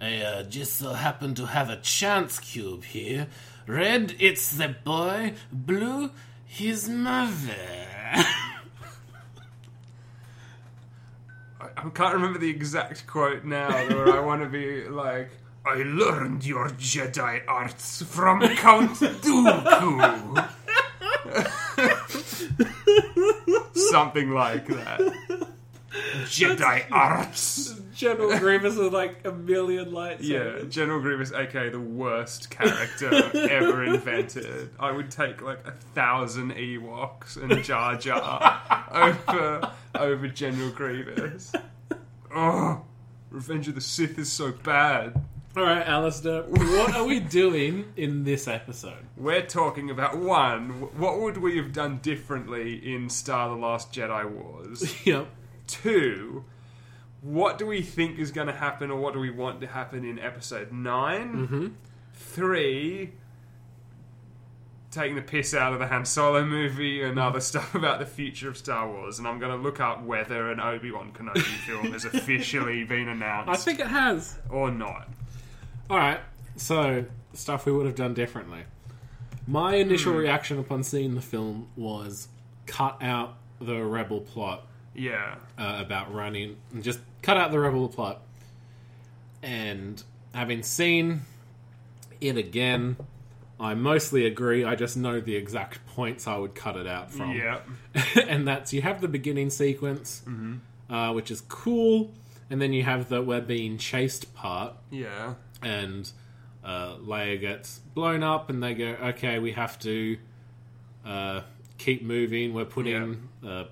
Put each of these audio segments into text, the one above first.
I uh, just so happen to have a chance cube here. Red, it's the boy. Blue, his mother. I, I can't remember the exact quote now, where I want to be like, I learned your Jedi arts from Count Dooku. Something like that. Jedi arts. General Grievous with like a million lights. Yeah, General Grievous, aka the worst character ever invented. I would take like a thousand Ewoks and Jar Jar over over General Grievous. Oh, Revenge of the Sith is so bad. All right, Alistair, what are we doing in this episode? We're talking about one. What would we have done differently in Star: The Last Jedi Wars? Yep. Two. What do we think is going to happen, or what do we want to happen in Episode 9 Mm-hmm. Three. Taking the piss out of the Han Solo movie and other stuff about the future of Star Wars, and I'm going to look up whether an Obi Wan Kenobi film has officially been announced I think it has. or not. All right, so stuff we would have done differently. My initial Hmm. reaction upon seeing the film was cut out the rebel plot Yeah, uh, about running, and just cut out the rebel plot. And having seen it again, I mostly agree. I just know the exact points I would cut it out from. yeah, and that's you have the beginning sequence, uh, which is cool, and then you have the we're being chased part, yeah, and uh, Leia gets blown up, and they go, okay, we have to uh, keep moving. We're putting uh,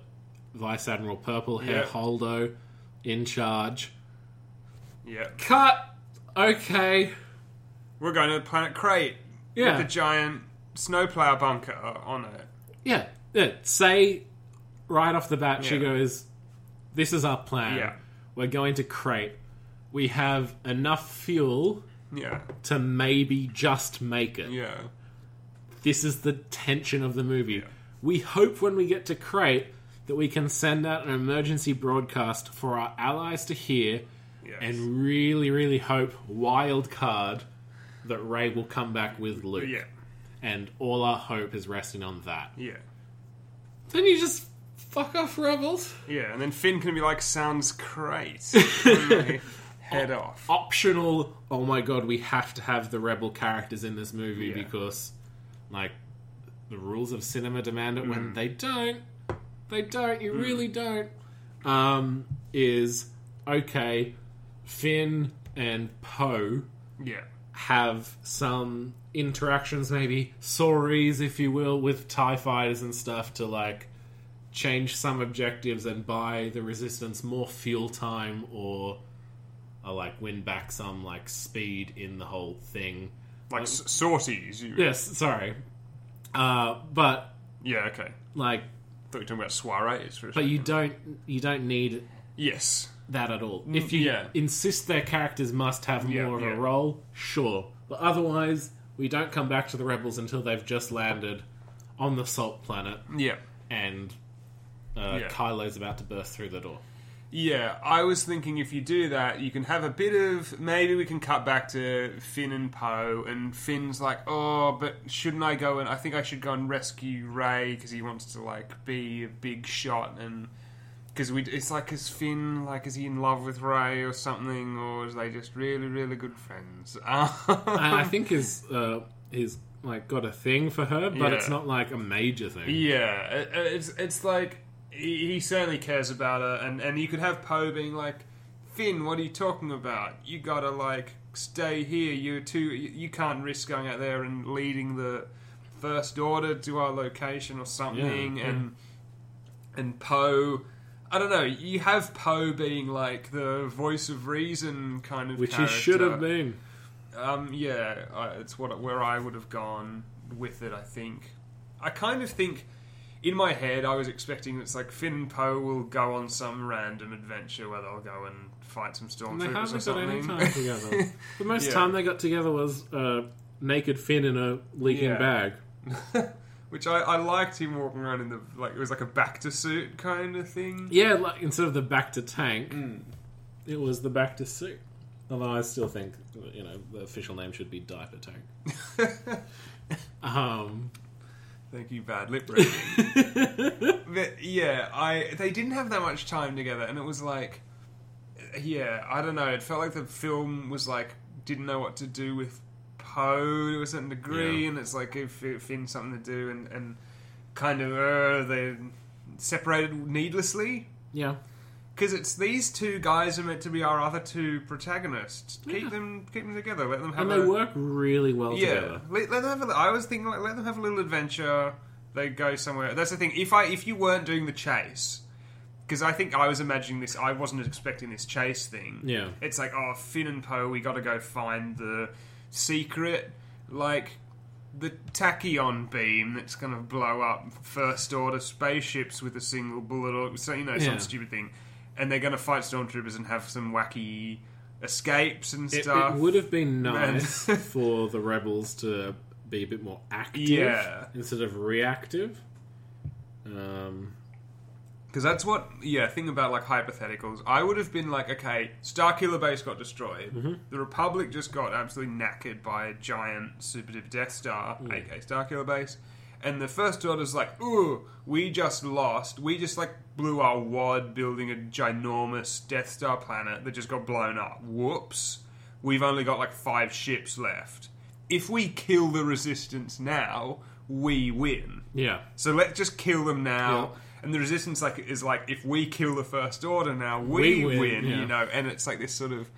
Vice Admiral Purple Hair Yeah. Holdo in charge. yeah. Cut. Okay. We're going to the planet Crait Yeah. with a giant snowplow bunker uh, on it. Yeah. Yeah. Say right off the bat, she goes, "This is our plan. Yeah. We're going to Crait. We have enough fuel Yeah, to maybe just make it. yeah, This is the tension of the movie. Yeah. We hope when we get to Crait that we can send out an emergency broadcast for our allies to hear, yes. and really, really hope wild card that Rey will come back with Luke. yeah, And all our hope is resting on that. yeah. Then you just fuck off, rebels. Yeah, and then Finn can be like, sounds great. Head off. optional oh my god we have to have the rebel characters in this movie Yeah. because like the rules of cinema demand it Mm. when they don't they don't you really don't um is okay finn and poe Yeah, have some interactions maybe stories if you will with tie fighters and stuff to like change some objectives and buy the resistance more fuel time or or like win back some like speed in the whole thing like s- sorties. You... yes sorry uh but Yeah, okay. like thought you were talking about soirees for a but second. you don't you don't need Yes. that at all if you yeah. insist their characters must have Yeah, more of yeah. a role sure but otherwise we don't come back to the rebels until they've just landed on the salt planet Yeah. and uh, Yeah. Kylo's about to burst through the door. Yeah, I was thinking if you do that, you can have a bit of maybe we can cut back to Finn and Poe, and Finn's like, "Oh, but shouldn't I go and I think I should go and rescue Rey because he wants to like be a big shot and because we it's like is Finn like is he in love with Rey or something or is they just really really good friends?" I think he's uh, he's like got a thing for her, but Yeah. it's not like a major thing. Yeah, it- it's it's like he, he certainly cares about her, and and you could have Poe being like, Finn, what are you talking about? You gotta like stay here. You too. You, can't risk going out there and leading the First Order to our location or something. Yeah, and and Poe. I don't know. You have Poe being like the voice of reason kind of, Which he should have been. Um, yeah, it's what where I would have gone with it. I think. I kind of think in my head I was expecting it's like Finn and Poe will go on some random adventure where they'll go and fight some they stormtroopers or hardly got something. any time together. the most Yeah. time they got together was uh, naked Finn in a leaking Yeah. bag. Which I, I liked him walking around in the like it was like a bacta suit kind of thing. Yeah, like instead of the bacta tank, Mm. it was the bacta suit. Although I still think you know the official name should be Diaper Tank. um, Thank you, bad lip reading. but yeah, I they didn't have that much time together, and it was like, yeah, I don't know. It felt like the film was like didn't know what to do with Poe to a certain degree, Yeah. and it's like if Finn something to do, and and kind of uh, they separated needlessly. yeah, Because it's these two guys are meant to be our other two protagonists. Keep Yeah. them, keep them together. Let them have and a, they work really well yeah, together. let, let them have. A, I was thinking like let them have a little adventure. They go somewhere. That's the thing. If I if you weren't doing the chase, because I think I was imagining this. I wasn't expecting this chase thing. Yeah. it's like oh Finn and Poe. We got to go find the secret like the tachyon beam that's going to blow up first order spaceships with a single bullet or so you know Yeah. some stupid thing, and they're going to fight stormtroopers and have some wacky escapes and It, stuff. it would have been nice for the rebels to be a bit more active Yeah. instead of reactive. Um, Because that's what, yeah, thing about like hypotheticals. I would have been like, okay, Starkiller Base got destroyed. The Republic just got absolutely knackered by a giant super duper Death Star, aka Starkiller Base. And the First Order's like, ooh, we just lost. We just like blew our wad building a ginormous Death Star planet that just got blown up. Whoops. We've only got like five ships left. If we kill the Resistance now, we win. yeah, So let's just kill them now. Yeah. And the resistance like is like if we kill the first order now, we, We win, win, yeah. you know, and it's like this sort of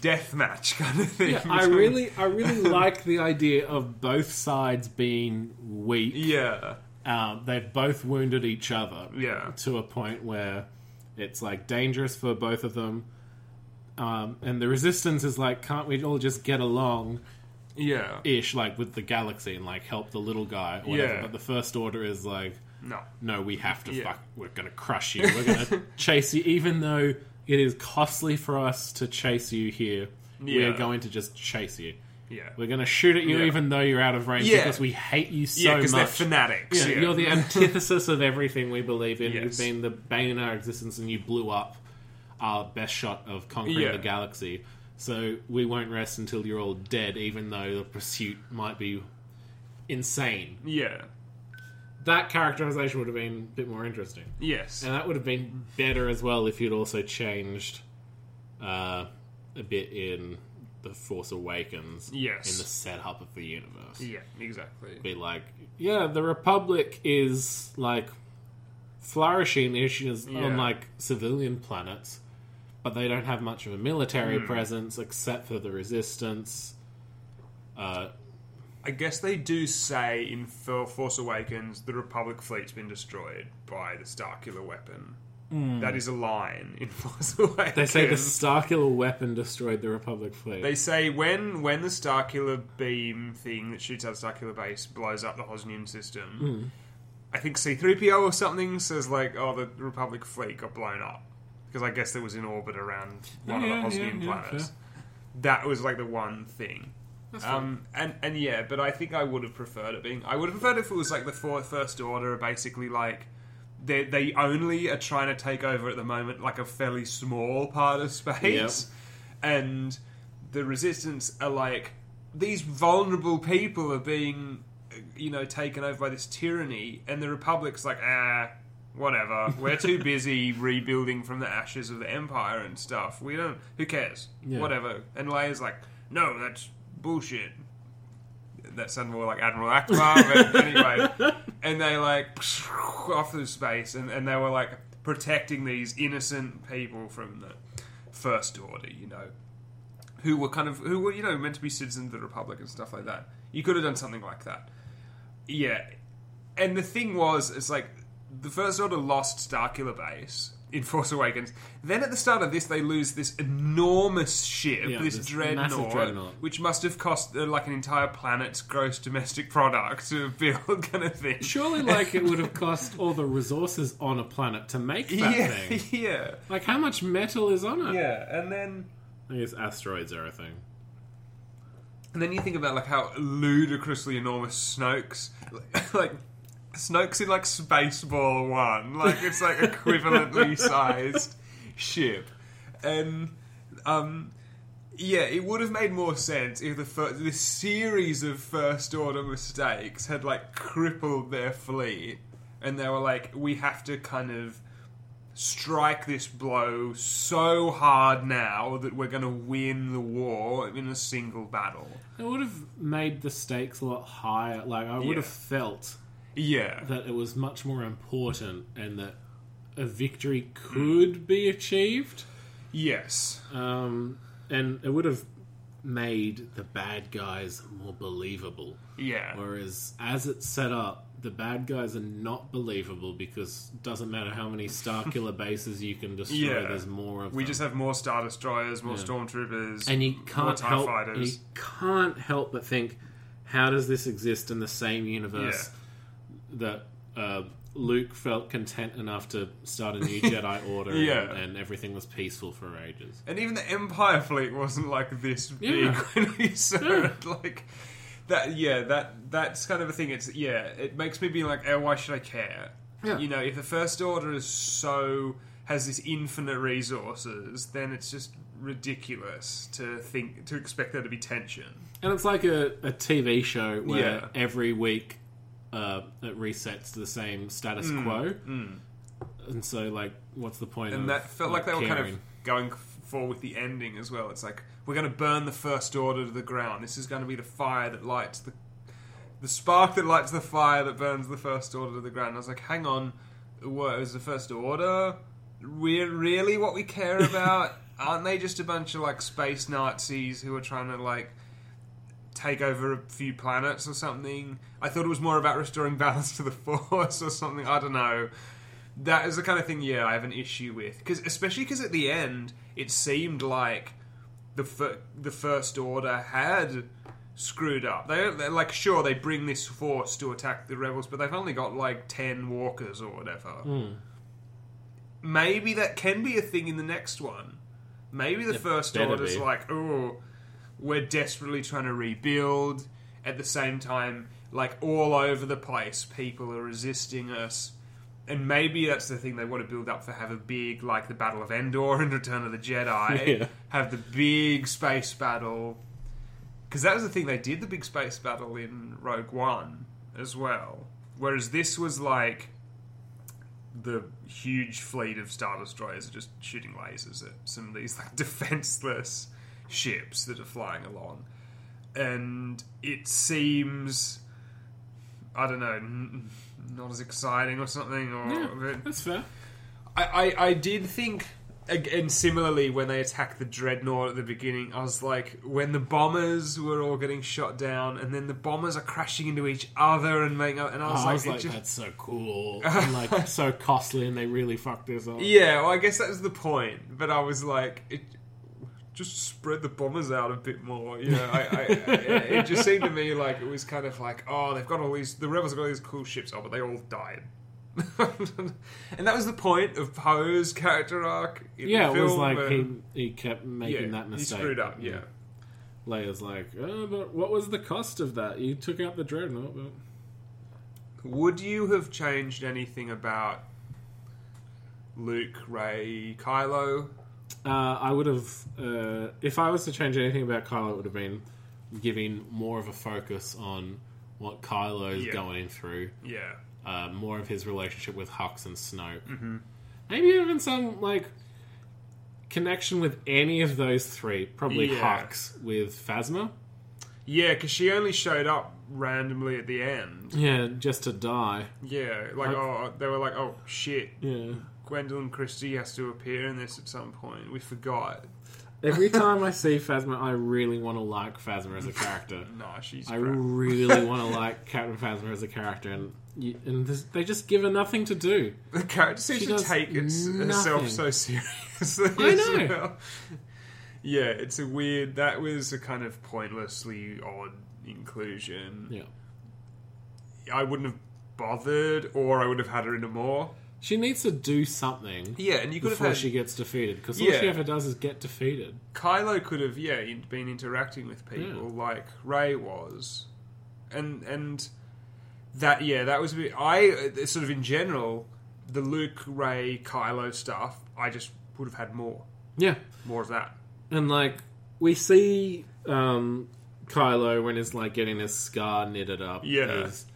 death match kind of thing. yeah. I really, I really like the idea of both sides being weak. Yeah. Um, they've both wounded each other. Yeah. To a point where it's like dangerous for both of them. Um, and the resistance is like, can't we all just get along Yeah. ish, like with the galaxy and like help the little guy or whatever? Yeah. But the first order is like, No. no, we have to Yeah. fuck. We're gonna crush you. We're gonna chase you, even though it is costly for us to chase you here. We are going to just chase you. Yeah. We're gonna shoot at you, Yeah. even though you're out of range, Yeah. because we hate you so yeah, because much. they're fanatics. Yeah, Yeah, You're the antithesis of everything we believe in. Yes. You've been the bane in our existence, and you blew up our best shot of conquering Yeah. the galaxy. So we won't rest until you're all dead, even though the pursuit might be insane. yeah. That characterization would have been a bit more interesting. Yes. And that would have been better as well if you'd also changed uh, a bit in The Force Awakens. Yes. In the setup of the universe. yeah, exactly. Be like, yeah, the Republic is like flourishing issues Yeah. on like civilian planets, but they don't have much of a military Hmm. presence except for the Resistance. Uh, I guess they do say in Force Awakens the Republic fleet's been destroyed by the Starkiller weapon. Hmm. That is a line in Force Awakens. they say the Starkiller weapon destroyed the Republic fleet. They say when when the Starkiller beam thing that shoots out the Starkiller base blows up the Hosnian system, hmm. I think C3PO or something says like, "Oh, the Republic fleet got blown up," because I guess it was in orbit around one Yeah, of the yeah, Hosnian yeah, planets. fair. That was like the one thing. That's Um, and and yeah, but I think I would have preferred it being. I would have preferred if it was like the fourth first order, basically like they they only are trying to take over at the moment like a fairly small part of space, and the resistance are like these vulnerable people are being you know taken over by this tyranny, and the republic's like ah. Whatever. We're too busy rebuilding from the ashes of the empire and stuff. We don't. Who cares? Yeah. Whatever. And Leia's like, no, that's bullshit. That sounded more like Admiral Ackbar, but anyway. And they like off through space, and, and they were like protecting these innocent people from the First Order, you know, who were kind of who were you know meant to be citizens of the Republic and stuff like that. You could have done something like that, yeah. And the thing was, it's like the First Order lost Starkiller Base in Force Awakens. Then at the start of this, they lose this enormous ship, Yeah, this, this dreadnought, massive dreadnought. which must have cost uh, like an entire planet's gross domestic product to build, kind of thing. Surely, like, it would have cost all the resources on a planet to make that yeah, thing. yeah, Like, how much metal is on it? yeah. And then, I guess asteroids are a thing. and then you think about like how ludicrously enormous Snoke's, like. Snoke's in like Spaceball One, like it's like equivalently sized ship, and um, Yeah, it would have made more sense if the fir- this series of first order mistakes had like crippled their fleet, and they were like, we have to kind of strike this blow so hard now that we're going to win the war in a single battle. It would have made the stakes a lot higher. Like I would Yeah. have felt Yeah, that it was much more important and that a victory could be achieved. yes, Um, and it would have made the bad guys more believable. yeah, Whereas as it's set up, the bad guys are not believable because it doesn't matter how many Star Killer bases you can destroy. Yeah. There's more of we them. just have more star destroyers, more Yeah. stormtroopers, and you can't TIE help fighters. you can't help but think how does this exist in the same universe that uh, Luke felt content enough to start a new Jedi Order Yeah. and, and everything was peaceful for ages. And even the Empire fleet wasn't like this big Yeah. when we saw it. Like that, yeah. That that's kind of a thing. It's yeah. It makes me be like, oh, why should I care? Yeah. You know, if the First Order is so has this infinite resources, then it's just ridiculous to think to expect there to be tension. And it's like a, a TV show where Yeah. every week uh, it resets to the same status quo. And so, like, what's the point? Mm, And of, that felt like they were kind of going for with the ending as well. It's like we're going to burn the First Order to the ground. This is going to be the fire that lights the the spark that lights the fire that burns the First Order to the ground. I was like, hang on, what is the First Order? We're really, what we care about? Aren't they just a bunch of like space Nazis who are trying to like take over a few planets or something? I thought it was more about restoring balance to the Force or something. I don't know that is the kind of thing yeah i have an issue with because especially because at the end it seemed like the fir- the first order had screwed up they, they're like sure they bring this force to attack the rebels but they've only got like 10 walkers or whatever hmm. maybe that can be a thing in the next one maybe the It first order's be. like oh we're desperately trying to rebuild. At the same time like all over the place people are resisting us. And maybe that's the thing they want to build up for have a big like the battle of endor and return of the jedi. Yeah. have the big space battle. Because that was the thing they did the big space battle in rogue one as well. Whereas this was like the huge fleet of star destroyers are just shooting lasers at some of these like defenseless ships that are flying along and it seems i don't know n- not as exciting or something or Yeah, but that's fair. I, I, I did think, again, similarly, when they attacked the dreadnought at the beginning, I was like, when the bombers were all getting shot down, and then the bombers are crashing into each other and making, and I Oh, was I like, was like, just- that's so cool. and, like, so costly, and they really fucked this up. yeah, well, I guess that was the point, but I was like, it just spread the bombers out a bit more. You know, I, I, it just seemed to me like it was kind of like, oh, they've got all these, the rebels have got all these cool ships, oh, but they all died. and that was the point of Poe's character arc. In Yeah, it was like and- he, he kept making yeah, that mistake. He screwed up, yeah. Leia's like, oh, but what was the cost of that? You took out the dreadnought, but Would you have changed anything about Luke, Rey, Kylo? Uh, I would have, uh, if I was to change anything about Kylo, it would have been giving more of a focus on what Kylo's Yeah. going through, Yeah. uh, more of his relationship with Hux and Snoke. Mm-hmm. Maybe even some like connection with any of those three. Probably Yeah. Hux with Phasma. Yeah, because she only showed up randomly at the end. Yeah, just to die. Yeah, like, Like- oh, they were like, oh, shit. Yeah. Gwendoline Christie has to appear in this at some point. We forgot. Every time I see Phasma, I really want to like Phasma as a character. no, she's I crap. really want to like Captain Phasma as a character, and you, and this, they just give her nothing to do. The character seems She to take its, herself so seriously. I know. well. Yeah, it's a weird. That was a kind of pointlessly odd inclusion. Yeah, I wouldn't have bothered, or I would have had her into more. She needs to do something Yeah, and you could before have had she gets defeated because all Yeah. she ever does is get defeated. Kylo could have yeah in- been interacting with people like Rey was, and and that yeah that was a bit, I uh, sort of in general the Luke Rey Kylo stuff I just would have had more Yeah, more of that. and like we see um, Kylo when he's like getting his scar knitted up. Yeah. He's,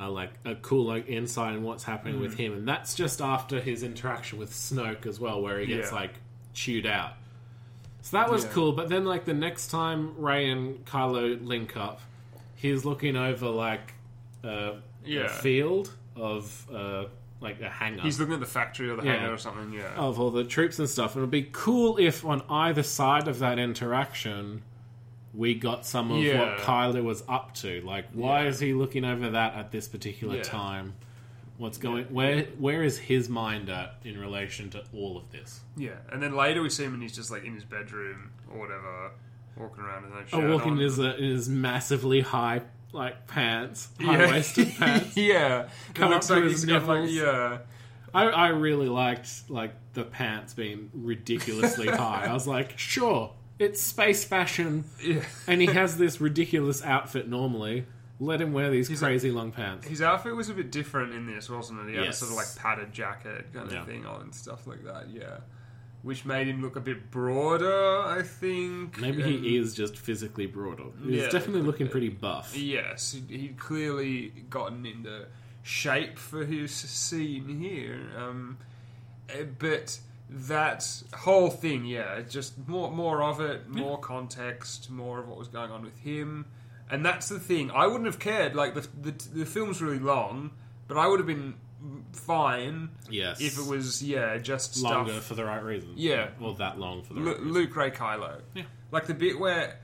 uh, like a cool like insight in what's happening Mm. with him, and that's just after his interaction with Snoke as well, where he gets Yeah. like chewed out. So that was Yeah. cool. But then like the next time Rey and Kylo link up, he's looking over like uh, Yeah. a field of uh, like a hangar He's looking at the factory or the Yeah. hangar or something. Yeah. of all the troops and stuff. And It would be cool if on either side of that interaction we got some of Yeah. what Kylo was up to. Like, why Yeah. is he looking over that at this particular Yeah. time? What's going? Where where is his mind at in relation to all of this? Yeah, and then later we see him and he's just like in his bedroom or whatever, walking around with no shirt Oh, walking on. in his, uh, in his massively high like pants, high waisted pants. yeah, Come it up looks to like his he's got, like, nipples. yeah, I, I really liked like the pants being ridiculously high. I was like, sure, it's space fashion. yeah. and he has this ridiculous outfit normally. Let him wear these He's crazy long pants. His outfit was a bit different in this, wasn't it? He had Yes. a sort of like padded jacket kind Yeah. of thing on and stuff like that. Yeah, which made him look a bit broader, I think. Maybe and- he is just physically broader. He's Yeah, definitely could looking be. pretty buff. Yes, he- he'd clearly gotten into shape for his scene here. Um, eh, but that whole thing, yeah, just more more of it, more context, more of what was going on with him, and that's the thing. I wouldn't have cared. Like the the, the film's really long, but I would have been fine Yes. if it was yeah just longer stuff. for the right reasons. Yeah. Or that long for the Lu- right reasons. Luke Rey Kylo. Yeah. Like the bit where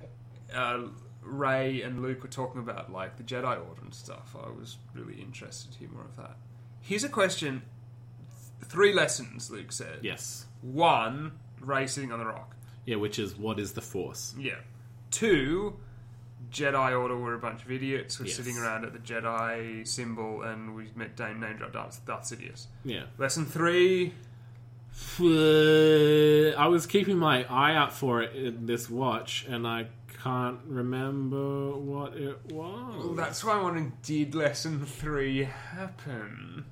uh, Rey and Luke were talking about like the Jedi Order and stuff. I was really interested to hear more of that. Here's a question. Th- Three lessons, Luke said. Yes. One, Rey sitting on the rock. Yeah, which is what is the Force? Yeah. Two, Jedi Order were a bunch of idiots. We're Yes. sitting around at the Jedi symbol and we met Dame name drop Darth, Darth Sidious. Yeah. Lesson three, uh, I was keeping my eye out for it in this watch, and I can't remember what it was. well, that's why I'm wondering, did lesson three happen?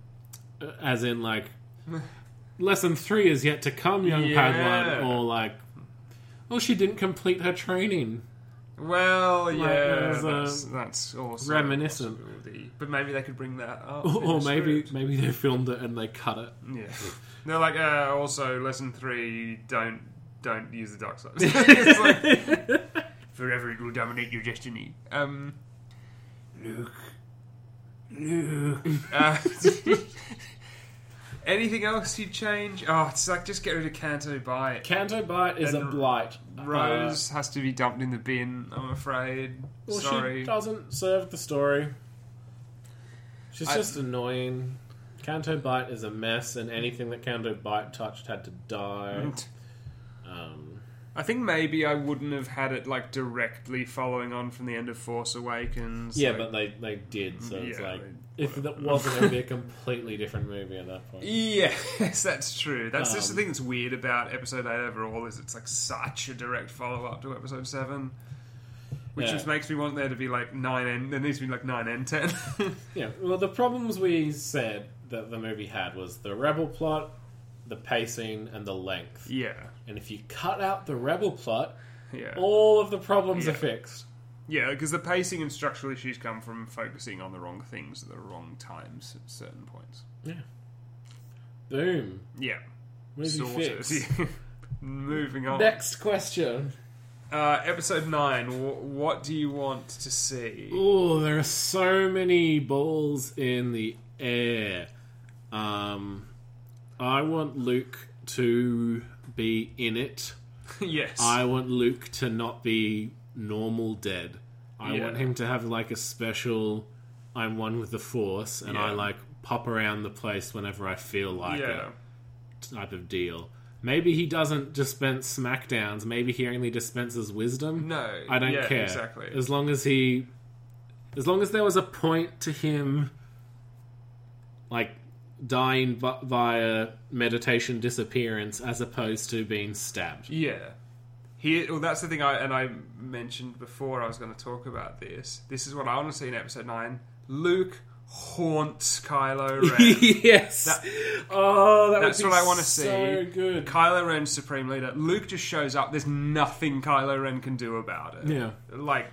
Uh, as in, like, lesson three is yet to come, young Yeah. Padawan, or like, oh, she didn't complete her training. Well, yeah, there's, that's, um, that's also reminiscent. But maybe they could bring that up. Or, or maybe script. maybe they filmed it and they cut it. yeah. They're like, uh, also lesson three, don't don't use the dark side. It's like, Forever it will dominate your destiny. Um, Luke, Luke. uh, anything else you'd change? Oh, it's like just get rid of Canto Bight. Canto Bight is a blight. Rose has to be dumped in the bin. I'm afraid. Uh, well, Sorry. she doesn't serve the story. She's I- just annoying. Canto Bight is a mess, and anything that Canto Bight touched had to die. Um, I think maybe I wouldn't have had it like directly following on from the end of Force Awakens. yeah, like- but they, they did, so it's Yeah, like if that wasn't going to be a completely different movie at that point. yes, that's true. That's just the Um, thing that's weird about Episode Eight overall is it's like such a direct follow up to Episode Seven, which Yeah. just makes me want there to be like nine and there needs to be like nine and ten. Yeah, well, the problems we said that the movie had was the rebel plot, the pacing, and the length. yeah, And if you cut out the rebel plot, yeah, all of the problems Yeah. are fixed. Yeah. Because the pacing and structural issues come from focusing on the wrong things at the wrong times at certain points. Yeah. Boom. Yeah, Movie Sorted. fixed. Moving on. Next question. Uh, episode nine. W- what do you want to see? Oh, there are so many balls in the air. Um, I want Luke to be in it. yes. I want Luke to not be normal dead. I Yeah. want him to have like a special I'm one with the force and I like pop around the place whenever I feel like yeah. it type of deal. Maybe he doesn't dispense smackdowns, maybe he only dispenses wisdom. No. I don't yeah, care. Exactly. As long as he as long as there was a point to him like dying vi- via meditation disappearance as opposed to being stabbed. Yeah. Here, well, that's the thing. I and I mentioned before. I was going to talk about this. This is what I want to see in episode nine. Luke haunts Kylo Ren. yes. That- oh, that That's what I want to so see. good. Kylo Ren's supreme leader. Luke just shows up. There's nothing Kylo Ren can do about it. Yeah. Like,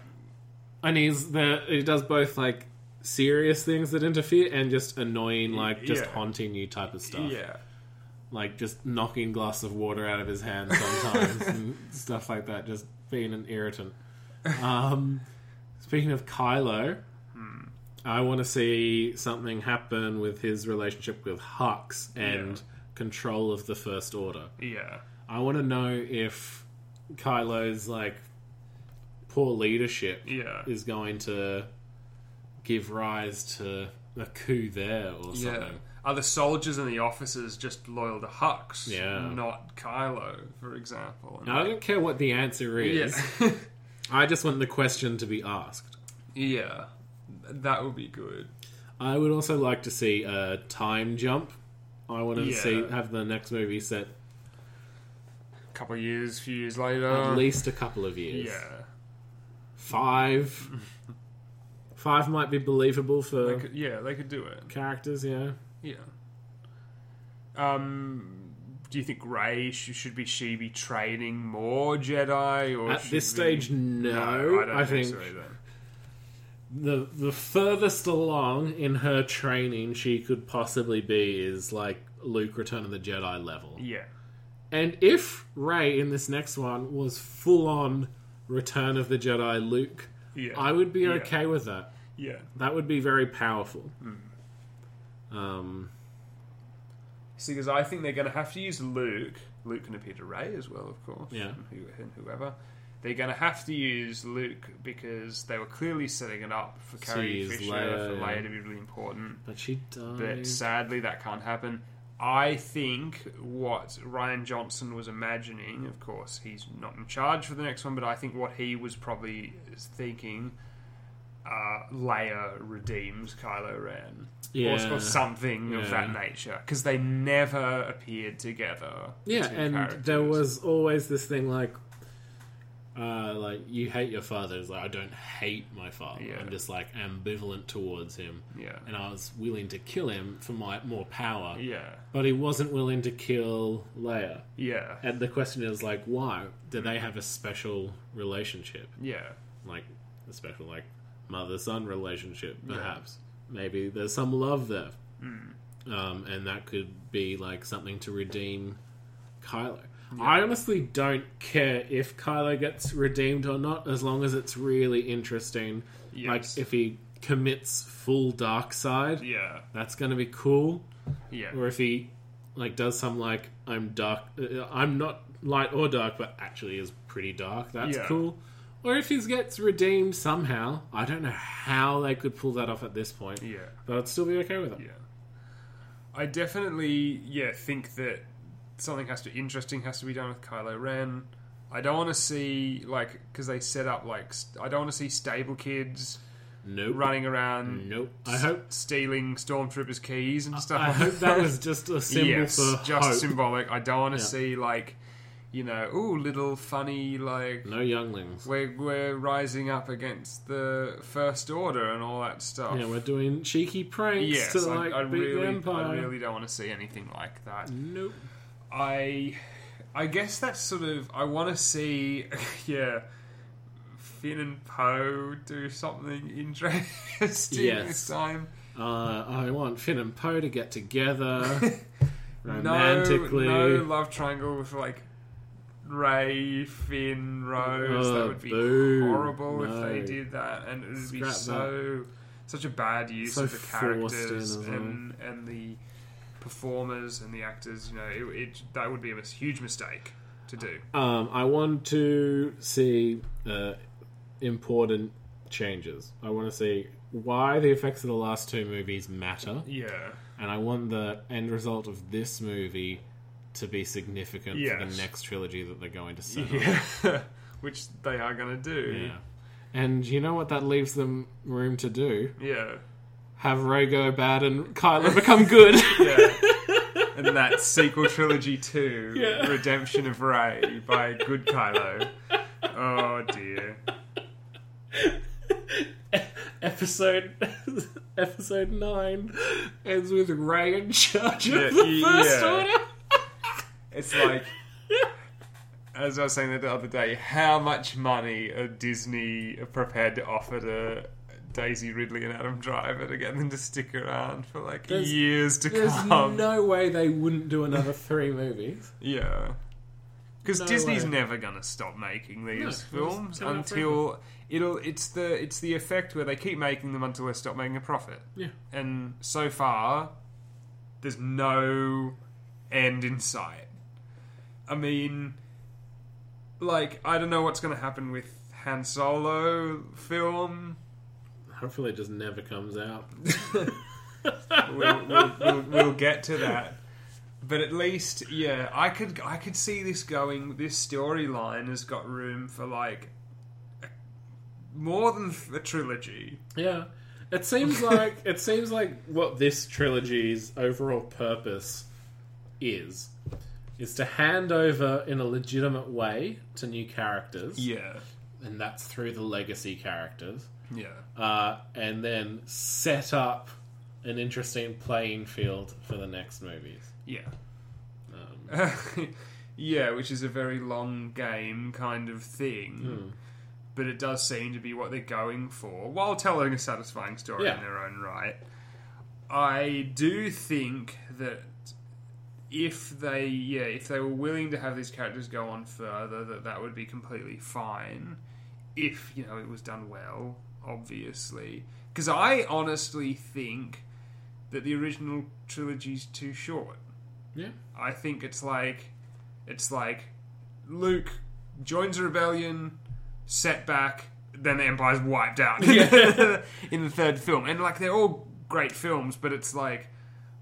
And he's the he does both like serious things that interfere and just annoying, like just Yeah. haunting you type of stuff. yeah. Like just knocking glass of water out of his hand sometimes and stuff like that. Just being an irritant. Um, speaking of Kylo, Hmm. I want to see something happen with his relationship with Hux and Yeah. control of the First Order. Yeah. I want to know if Kylo's like poor leadership Yeah. is going to give rise to a coup there or Yeah. Are the soldiers and the officers just loyal to Hux? Yeah. Not Kylo, for example. And I don't care what the answer is. yeah. I just want the question to be asked. yeah. That would be good. I would also like to see a time jump. I want to Yeah. see have the next movie set A couple of years, few years later. at least a couple of years. Yeah. Five. Five might be believable for They could, yeah, they could do it. characters, yeah. Yeah. Um, do you think Rey sh- should be she be training more Jedi? Or At this stage, no. I don't I think, think so either. the the furthest along in her training she could possibly be is like Luke Return of the Jedi level. Yeah, And if Rey in this next one was full on Return of the Jedi Luke, yeah, I would be Yeah. okay with that. yeah. That would be very powerful. Hmm. Um, See, because I think they're going to have to use Luke. Luke can appear to Rey as well, of course. Yeah. and, who, and whoever. They're going to have to use Luke because they were clearly setting it up for Carrie Fisher Leia, for. Leia to be really important. but she died. But sadly, that can't happen. I think what Rian Johnson was imagining, of course, he's not in charge for the next one, but I think what he was probably thinking, uh, Leia redeems Kylo Ren. Yeah. Or, or something of that nature. Because they never appeared together. the yeah, two and characters. there was always this thing like, uh, like you hate your father. It's like I don't hate my father. Yeah. I'm just like ambivalent towards him. Yeah. and I was willing to kill him for my more power. Yeah. But he wasn't willing to kill Leia. Yeah. And the question is like, why? Do they have a special relationship? Yeah. Like a special like mother son relationship, perhaps. Maybe there's some love there. Um, and that could be like something to redeem Kylo. I honestly don't care if Kylo gets redeemed or not, as long as it's really interesting. Yes. Like if he commits full dark side, Yeah. that's going to be cool. Yeah. Or if he like does some like I'm dark, uh, I'm not light or dark, but actually is pretty dark. That's Yeah. cool. Or if he gets redeemed somehow, I don't know how they could pull that off at this point, Yeah. but I'd still be okay with it. Yeah. I definitely, yeah, think that something has to interesting has to be done with Kylo Ren. I don't want to see like because they set up like st- I don't want to see stable kids Nope. running around. Nope. I s- hope. stealing stormtroopers' keys and stuff. I hope that was just a symbol yes, just hope. symbolic. I don't want to Yeah. see like you know, ooh, little funny like No younglings. we're we're rising up against the First Order and all that stuff. Yeah, we're doing cheeky pranks yes, to I, like I beat the really, empire. I really don't want to see anything like that. Nope. I I guess that's sort of I want to see yeah Finn and Poe do something interesting Yes. this time. Uh, I want Finn and Poe to get together romantically. No, no love triangle with like Rey, Finn, Rose. Oh, that would be boo. horrible if they did that, and it would be Scrap so such a bad use So of the characters well. and and the performers and the actors. You know, it, it that would be a huge mistake to do. Um, I want to see uh, important changes. I want to see why the effects of the last two movies matter, Yeah, and I want the end result of this movie to be significant for Yes. the next trilogy that they're going to set up. yeah, which they are going to do. Yeah. And you know what that leaves them room to do? Yeah, Have Rey go bad and Kylo become good. yeah. and that sequel trilogy too, Yeah. Redemption of Rey by Good Kylo. Oh dear. episode episode nine ends with Rey in charge of Yeah, the First yeah. Order. It's like, as I was saying the other day, how much money are Disney prepared to offer to Daisy Ridley and Adam Driver to get them to stick around for like There's- years to come. There's no way they wouldn't do another three movies. Yeah. Because No Disney's way. never gonna stop making these No, films until it'll. It's the it's the effect where they keep making them until they stop making a profit. Yeah. And so far, there's no end in sight. I mean, like I don't know what's gonna happen with Han Solo film. Hopefully, it just never comes out. we'll, we'll, we'll, we'll get to that. But at least, yeah, I could I could see this going. This storyline has got room for like a- more than a trilogy. Yeah, it seems like it seems like what this trilogy's overall purpose is is to hand over in a legitimate way to new characters, Yeah, and that's through the legacy characters, yeah, uh, and then set up an interesting playing field for the next movies. yeah, Um, yeah. Which is a very long game kind of thing. But it does seem to be what they're going for, while telling a satisfying story Yeah. in their own right. I do think that if they yeah if they were willing to have these characters go on further that that would be completely fine. If you know it was done well obviously. Because i honestly think that the original trilogy's too short. Yeah, i think it's like it's like luke joins a rebellion setback then the empire's wiped out Yeah. in the third film. And like they're all great films but it's like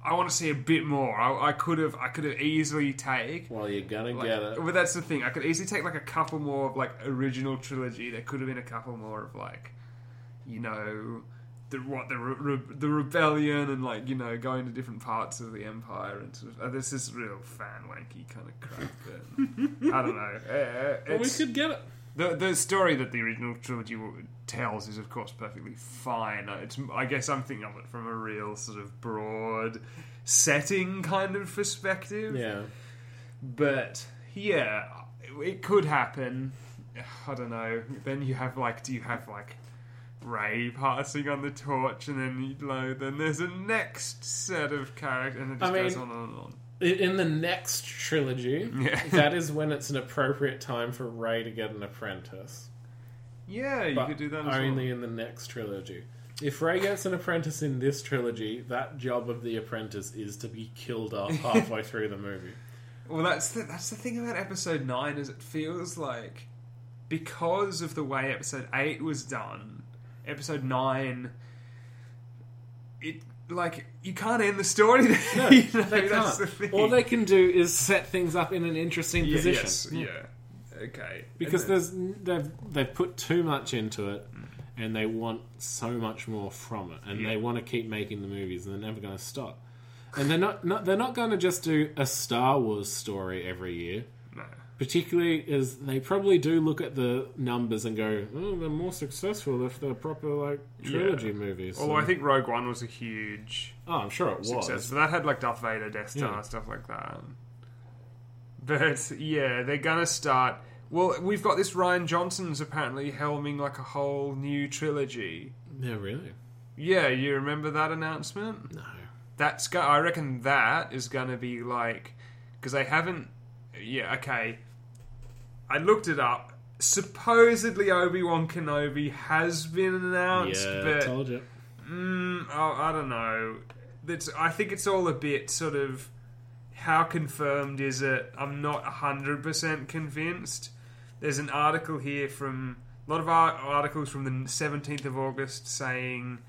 I want to see a bit more. I, I could have, I could have easily take. well, you're gonna Like, get it. But that's the thing. I could easily take like a couple more of like original trilogy. There could have been a couple more of like, you know, the what the re- re- the rebellion and like you know going to different parts of the empire and sort of. Uh, this is real fan wanky kind of crap. But I don't know. Uh, Well, we could get it. The the story that the original trilogy tells is, of course, perfectly fine. Uh, It's, I guess I'm thinking of it from a real sort of broad setting kind of perspective. Yeah. But yeah, it could happen. I don't know. Then you have like, do you have like Rey passing on the torch, and then you know, then there's a next set of characters, and it just I goes on and on. In the next trilogy, Yeah. that is when it's an appropriate time for Rey to get an apprentice. Yeah, you but could do that as only well. in the next trilogy. If Rey gets an apprentice in this trilogy, that job of the apprentice is to be killed off halfway through the movie. Well, that's the, that's the thing about episode nine is it feels like because of the way episode eight was done, episode nine, it like you can't end the story. There. No, you know, they that's can't. the thing. All they can do is set things up in an interesting yeah, position. yes, yeah, okay. Because And there's they've they've put too much into it, and they want so much more from it, and Yeah. they want to keep making the movies, and they're never going to stop. And they're not, not they're not going to just do a Star Wars story every year. Particularly as they probably do look at the numbers and go, "Oh, they're more successful if they're proper like trilogy Yeah. movies." Although So- I think Rogue One was a huge oh, I'm sure it was. success, but that had like Darth Vader, Death Star, Yeah. stuff like that. But yeah, they're gonna start. Well, we've got this Rian Johnson's apparently helming like a whole new trilogy. Yeah, really? Yeah, you remember that announcement? No. That's go- I reckon that is going to be like because they haven't. Yeah, okay. I looked it up. Supposedly Obi Wan Kenobi has been announced, yeah, I but told you. mm, oh, I don't know. That's I think it's all a bit sort of how confirmed is it? I'm not hundred percent convinced. There's an article here from a lot of articles from the 17th of August saying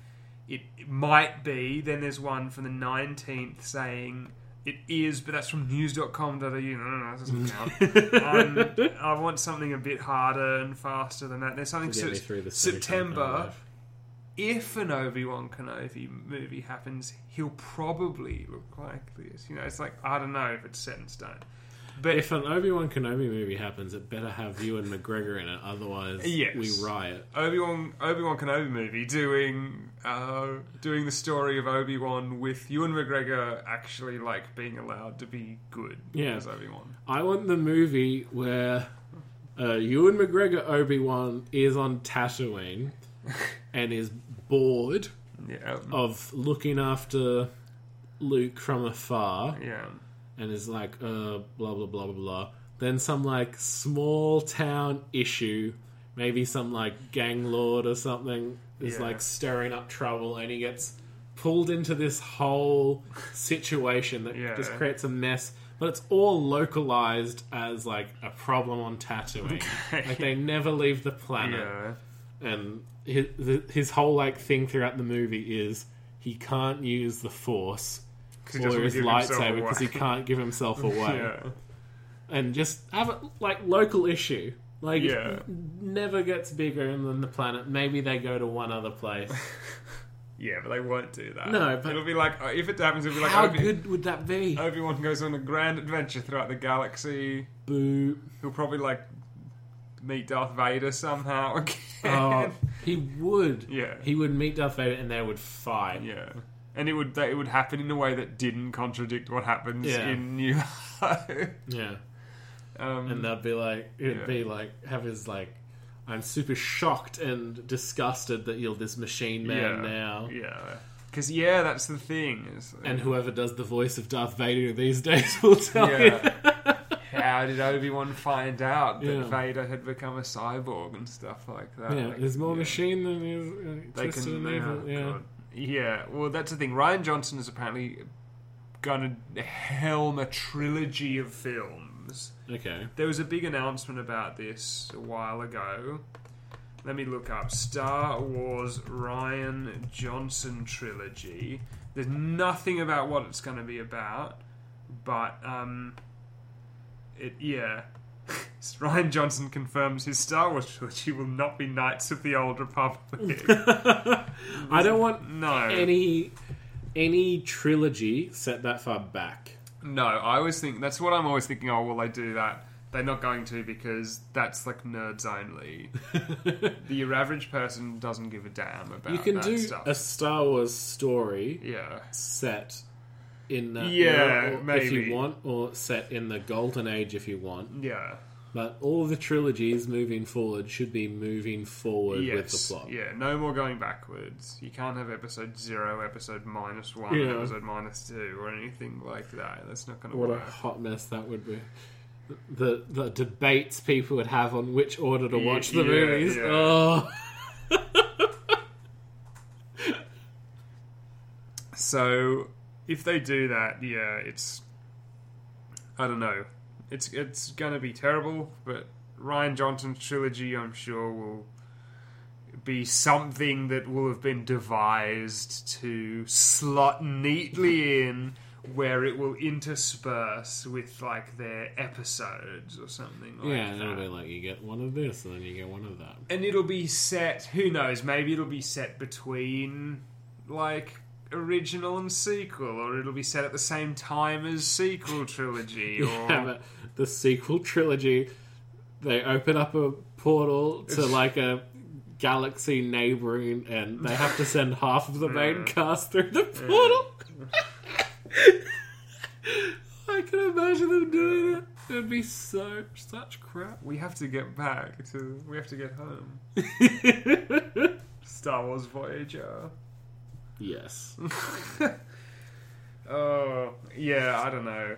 it, it might be. Then there's one from the 19th saying it is, but that's from news.com.au. No, no, no, that doesn't count. um, I want something a bit harder and faster than that. There's something so- September. If an Obi Wan Kenobi movie happens, he'll probably look like this. You know, it's like I don't know if it's set in stone. But If an Obi Wan Kenobi movie happens, it better have Ewan McGregor in it. Otherwise, Yes. we riot. Obi Wan Obi Wan Kenobi movie doing uh, doing the story of Obi Wan with Ewan McGregor actually like being allowed to be good Yeah. as Obi Wan. I want the movie where uh, Ewan McGregor Obi Wan is on Tatooine and is bored Yeah, of looking after Luke from afar yeah, and is like, uh, blah blah blah blah blah. Then some like small town issue, maybe some like gang lord or something is Yeah. like stirring up trouble, and he gets pulled into this whole situation that Yeah. just creates a mess. But it's all localized as like a problem on Tatooine. Okay. Like they never leave the planet yeah. and his, his whole like thing throughout the movie is he can't use the force his lightsaber because he can't give himself away. Yeah, and just have it like local issue. Like Yeah. it never gets bigger than the planet. Maybe they go to one other place. Yeah, but they won't do that. No, but- it'll be like uh, if it happens, it'll be like how Obi- good would that be? Obi Wan goes on a grand adventure throughout the galaxy. boo He'll probably like meet Darth Vader somehow again. oh he would. Yeah. he would meet Darth Vader and they would fight. Yeah, and it would that it would happen in a way that didn't contradict what happens Yeah. in New Hope. yeah um, and they'd be like it'd Yeah. be like have his like I'm super shocked and disgusted that you're this machine man yeah, now. yeah, because yeah, that's the thing. Is, And whoever does the voice of Darth Vader these days will tell Yeah. you. how did Obi Wan find out that Yeah. Vader had become a cyborg and stuff like that? yeah, Like, there's more yeah. machine than is uh, They twisted can, and evil. Yeah. God. Yeah. Well, that's the thing. Rian Johnson is apparently going to helm a trilogy of films. Okay. There was a big announcement about this a while ago. Let me look up Star Wars Rian Johnson trilogy. There's nothing about what it's going to be about, but um, it yeah. Rian Johnson confirms his Star Wars trilogy will not be Knights of the Old Republic. I don't want no, any any trilogy set that far back. no. I always think that's what I'm always thinking. Oh, will they do that? They're not going to because that's like nerds only. the average person doesn't give a damn about You can that do stuff. a Star Wars story yeah, set in that Yeah, era, or if maybe. you want, or set in the golden age if you want. yeah, But all the trilogies moving forward should be moving forward with the plot. yeah. No more going backwards. You can't have episode zero, episode minus one, Yeah. episode minus two, or anything like that. That's not going to work. What a hot mess that would be. The the debates people would have on which order to watch the yeah, movies. yeah. Oh, So if they do that, yeah, it's I don't know. It's it's gonna be terrible, but Rian Johnson's trilogy, I'm sure, will be something that will have been devised to slot neatly in where it will intersperse with like their episodes or something like yeah, and that. it'll be like you get one of this and then you get one of that. and it'll be set who knows maybe it'll be set between like original and sequel or it'll be set at the same time as sequel trilogy or Yeah, but the sequel trilogy, they open up a portal to like a galaxy neighboring, and they have to send half of the main cast through the portal. I can imagine them doing it. It'd be so such crap. we have to get back to we have to get home Star Wars Voyager yes. oh yeah I don't know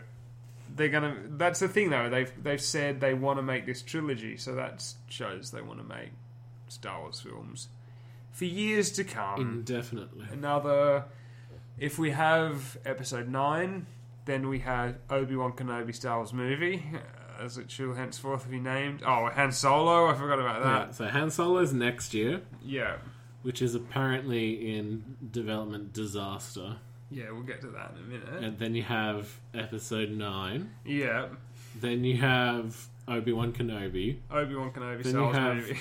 they're gonna that's the thing though they've they've said they want to make this trilogy so that shows they want to make Star Wars films for years to come Indefinitely. another. If we have episode nine, then we have Obi Wan Kenobi Star Wars movie, uh, as it shall henceforth be named. Oh, Han Solo. I forgot about Yeah, that. so Han Solo's next year, Yeah, which is apparently in development disaster. yeah. We'll get to that in a minute. And then you have episode 9. Yeah, Then you have Obi Wan Kenobi. Obi Wan Kenobi Then Star you Wars have movie.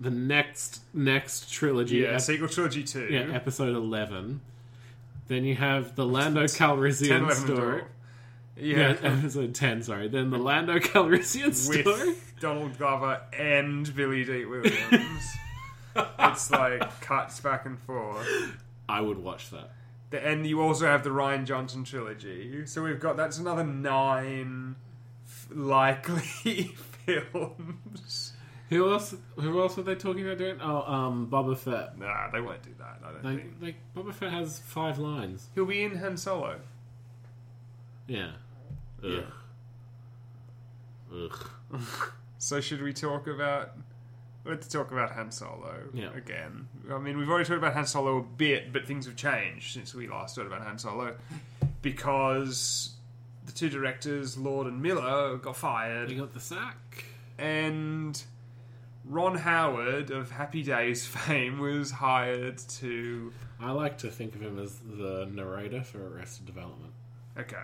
The next next trilogy, Yeah, ep- sequel trilogy two. yeah, episode 11. Then you have the Lando 10, Calrissian 11, and story. Yeah. Yeah, episode 10, sorry. Then the Lando Calrissian story. with Donald Glover and Billy Dee Williams. it's like cuts back and forth. I would watch that. The, and you also have the Rian Johnson trilogy. So we've got that's another nine f- likely films. Who else? Who else were they talking about doing? Oh, um, Boba Fett. Nah, they won't do that. I don't They, think like Boba Fett has five lines. he'll be in Han Solo. Yeah. Ugh. Yeah. Ugh. So should we talk about? Let's talk about Han Solo Yeah. again. I mean, we've already talked about Han Solo a bit, but things have changed since we last talked about Han Solo because the two directors, Lord and Miller, got fired, You got the sack. and Ron Howard of Happy Days fame was hired to. I like to think of him as the narrator for Arrested Development. Okay.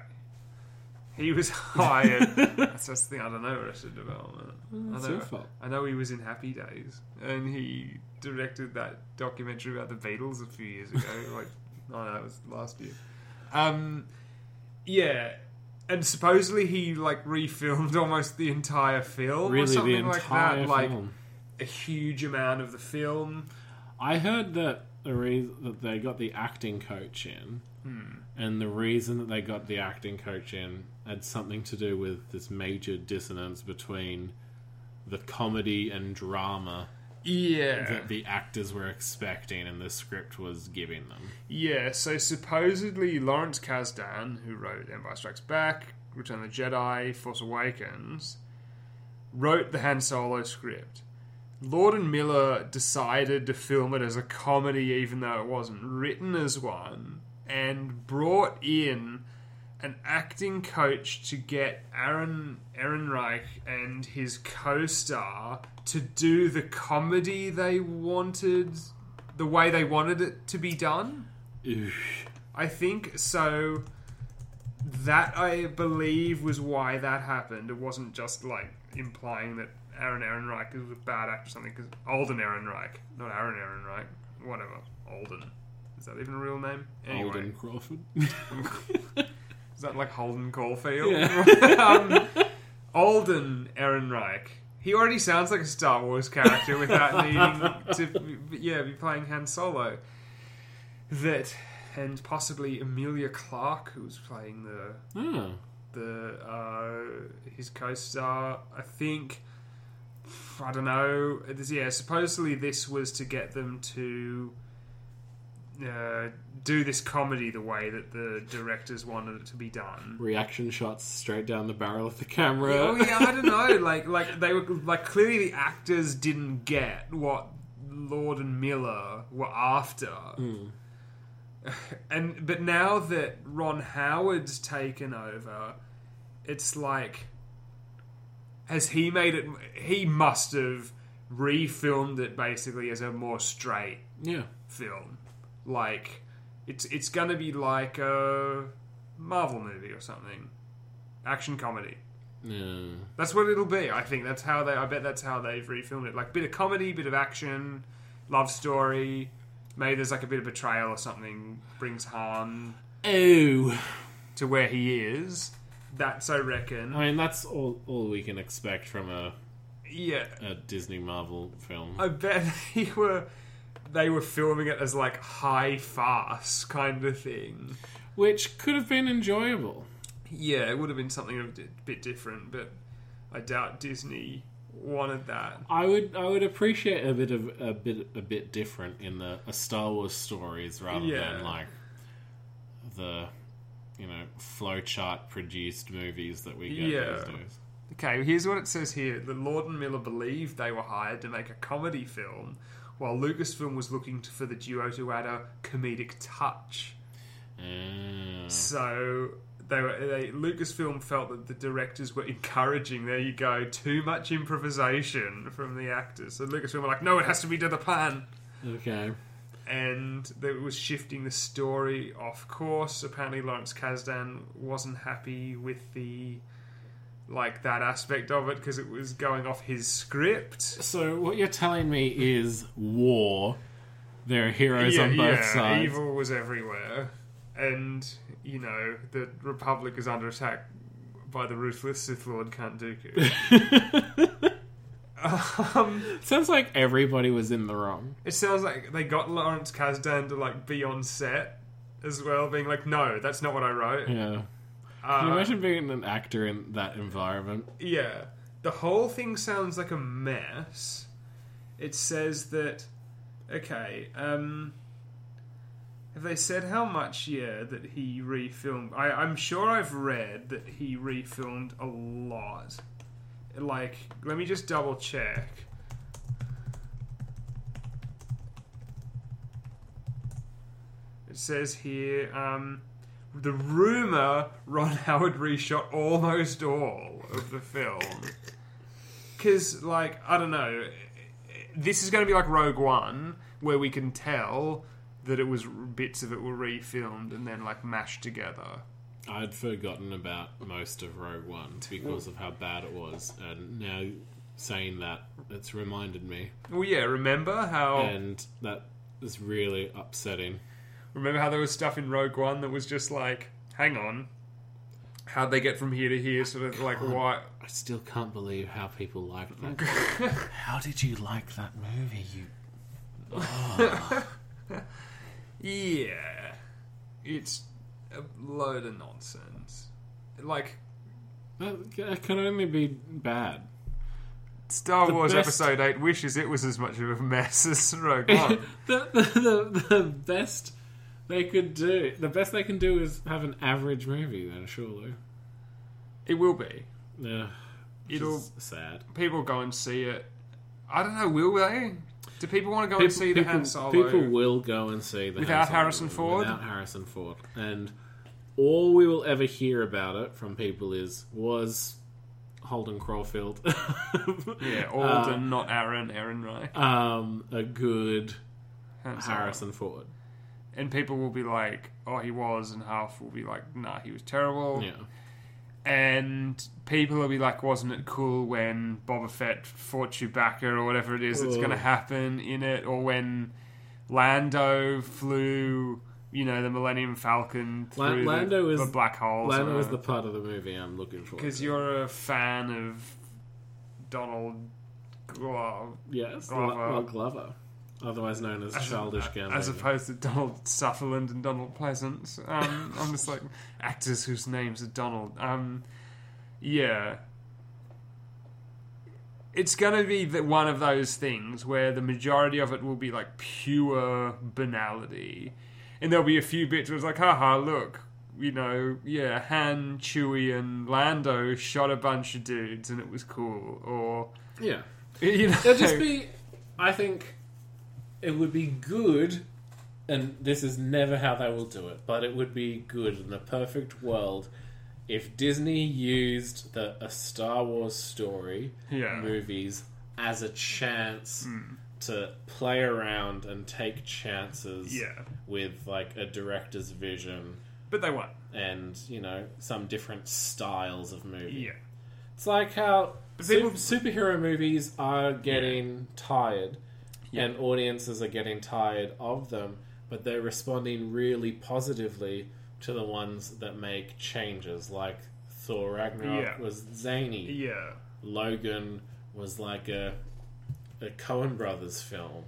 He was hired. that's just the thing. I don't know Arrested Development. That's I know, your fault. I know he was in Happy Days, and he directed that documentary about the Beatles a few years ago. like, no, it was last year. Um, yeah, and supposedly he like refilmed almost the entire film, or Really, the something like entire that. Like film. a huge amount of the film. I heard that the reason that they got the acting coach in, Hmm. And the reason that they got the acting coach in had something to do with this major dissonance between the comedy and drama Yeah, that the actors were expecting and the script was giving them. Yeah, so supposedly Lawrence Kasdan, who wrote Empire Strikes Back, Return of the Jedi, Force Awakens, wrote the Han Solo script. Lord and Miller decided to film it as a comedy, even though it wasn't written as one, and brought in an acting coach to get Aaron Ehrenreich and his co-star to do the comedy they wanted, the way they wanted it to be done. I think so. That I believe was why that happened. It wasn't just like implying that Aaron Ehrenreich was a bad actor or something. Because Alden Ehrenreich, not Aaron Ehrenreich, whatever. Alden. Is that even a real name? Anyway, Alden Crawford. is that like Holden Caulfield? Yeah. um, Alden Ehrenreich. He already sounds like a Star Wars character without needing to, yeah, be playing Han Solo. That and possibly Emilia Clarke, who's playing the oh. the uh, his co-star. I think I don't know. Yeah, supposedly this was to get them to uh, do this comedy the way that the directors wanted it to be done. Reaction shots straight down the barrel of the camera. Oh yeah, I don't know. Like like they were like clearly the actors didn't get what Lord and Miller were after. And but now that Ron Howard's taken over, it's like has he made it he must have refilmed it basically as a more straight yeah. film. Like it's it's gonna be like a Marvel movie or something. Action comedy. Yeah. That's what it'll be. I think that's how they. I bet that's how they've refilmed it. Like bit of comedy, bit of action, love story. Maybe there's like a bit of betrayal or something. Brings Han Oh. to where he is. That's I reckon. I mean, that's all, all we can expect from a, Yeah, a Disney Marvel film. I bet they were. They were filming it as like high farce kind of thing. Which could have been enjoyable. Yeah, it would have been something a bit different, but I doubt Disney wanted that. I would I would appreciate a bit of a bit a bit different in the a Star Wars stories rather Yeah. than like the you know flowchart produced movies that we get Yeah. these days. Okay, here's what it says here. The Lord and Miller believed they were hired to make a comedy film, while Lucasfilm was looking to, for the duo to add a comedic touch. Ah. So they were they, Lucasfilm felt that the directors were encouraging. There you go, too much improvisation from the actors. So Lucasfilm were like, no, it has to be to the plan. okay. and that was shifting the story off course. Apparently, Lawrence Kasdan wasn't happy with the like that aspect of it because it was going off his script. So what you're telling me is war. There are heroes on both sides. evil was everywhere, and you know the Republic is under attack by the ruthless Sith Lord Count Dooku. um, Sounds like everybody was in the wrong. it sounds like they got Lawrence Kasdan to like be on set as well, being like, "No, that's not what I wrote." Yeah. Uh, Can you imagine being an actor in that environment? Yeah. The whole thing sounds like a mess. It says that okay, um have they said how much yeah that he refilmed I, I'm sure I've read that he refilmed a lot. Like let me just double check. It says here, um the rumor Ron Howard reshot almost all of the film. Because, like, I don't know, this is going to be like Rogue One, where we can tell that it was bits of it were refilmed and then like mashed together. I'd forgotten about most of Rogue One because of how bad it was, and now saying that, it's reminded me, Well, yeah, remember how and that is really upsetting. Remember how there was stuff in Rogue One that was just like, hang on, how'd they get from here to here? Sort of like what? I still can't believe how people liked that. How did you like that movie? You Yeah, it's a load of nonsense. Like That it can only be bad. Star The Wars best- Episode Eight wishes it was as much of a mess as Rogue One. the, the, the, the best they could do, the best they can do is have an average movie. Then surely, it will be. yeah, It'll sad. people go and see it. I don't know. Will they? Do people want to go and see the Han Solo? people will go and see the Without Han Solo Harrison Ford? Without Harrison Ford, and all we will ever hear about it from people is was Holden Caulfield, yeah, Alden, not Aaron. Aaron, right? um, a good. Harrison Ford. And people will be like, "Oh, he was," and half will be like, "Nah, he was terrible." Yeah, And people will be like, "Wasn't it cool when Boba Fett fought Chewbacca or whatever it is that's going to happen in it, or when Lando flew." You know the Millennium Falcon through Lando the, is- the black hole. Lando is the part of the movie I'm looking for. because you're a fan of Donald Glover, yes, Glover. Glover, otherwise known as, as, Childish Gambino. as opposed to Donald Sutherland and Donald Pleasence. Um, I'm just like actors whose names are Donald. Um, yeah, it's going to be the, one of those things where the majority of it will be like pure banality, and there'll be a few bits where it's like, haha, look. You know, yeah, Han, Chewie, and Lando shot a bunch of dudes, and it was cool. Or yeah, you know, It'll just be. I think it would be good, and this is never how they will do it, but it would be good in a perfect world if Disney used the a Star Wars story Yeah. movies as a chance hmm. to play around and take chances Yeah. with like a director's vision but they won't. and you know some different styles of movie. Yeah. It's like how But su- people- superhero movies are getting tired, Yeah. and audiences are getting tired of them, but they're responding really positively to the ones that make changes. Like Thor Ragnarok Yeah. was zany, Yeah. Logan was like a a Coen Brothers film.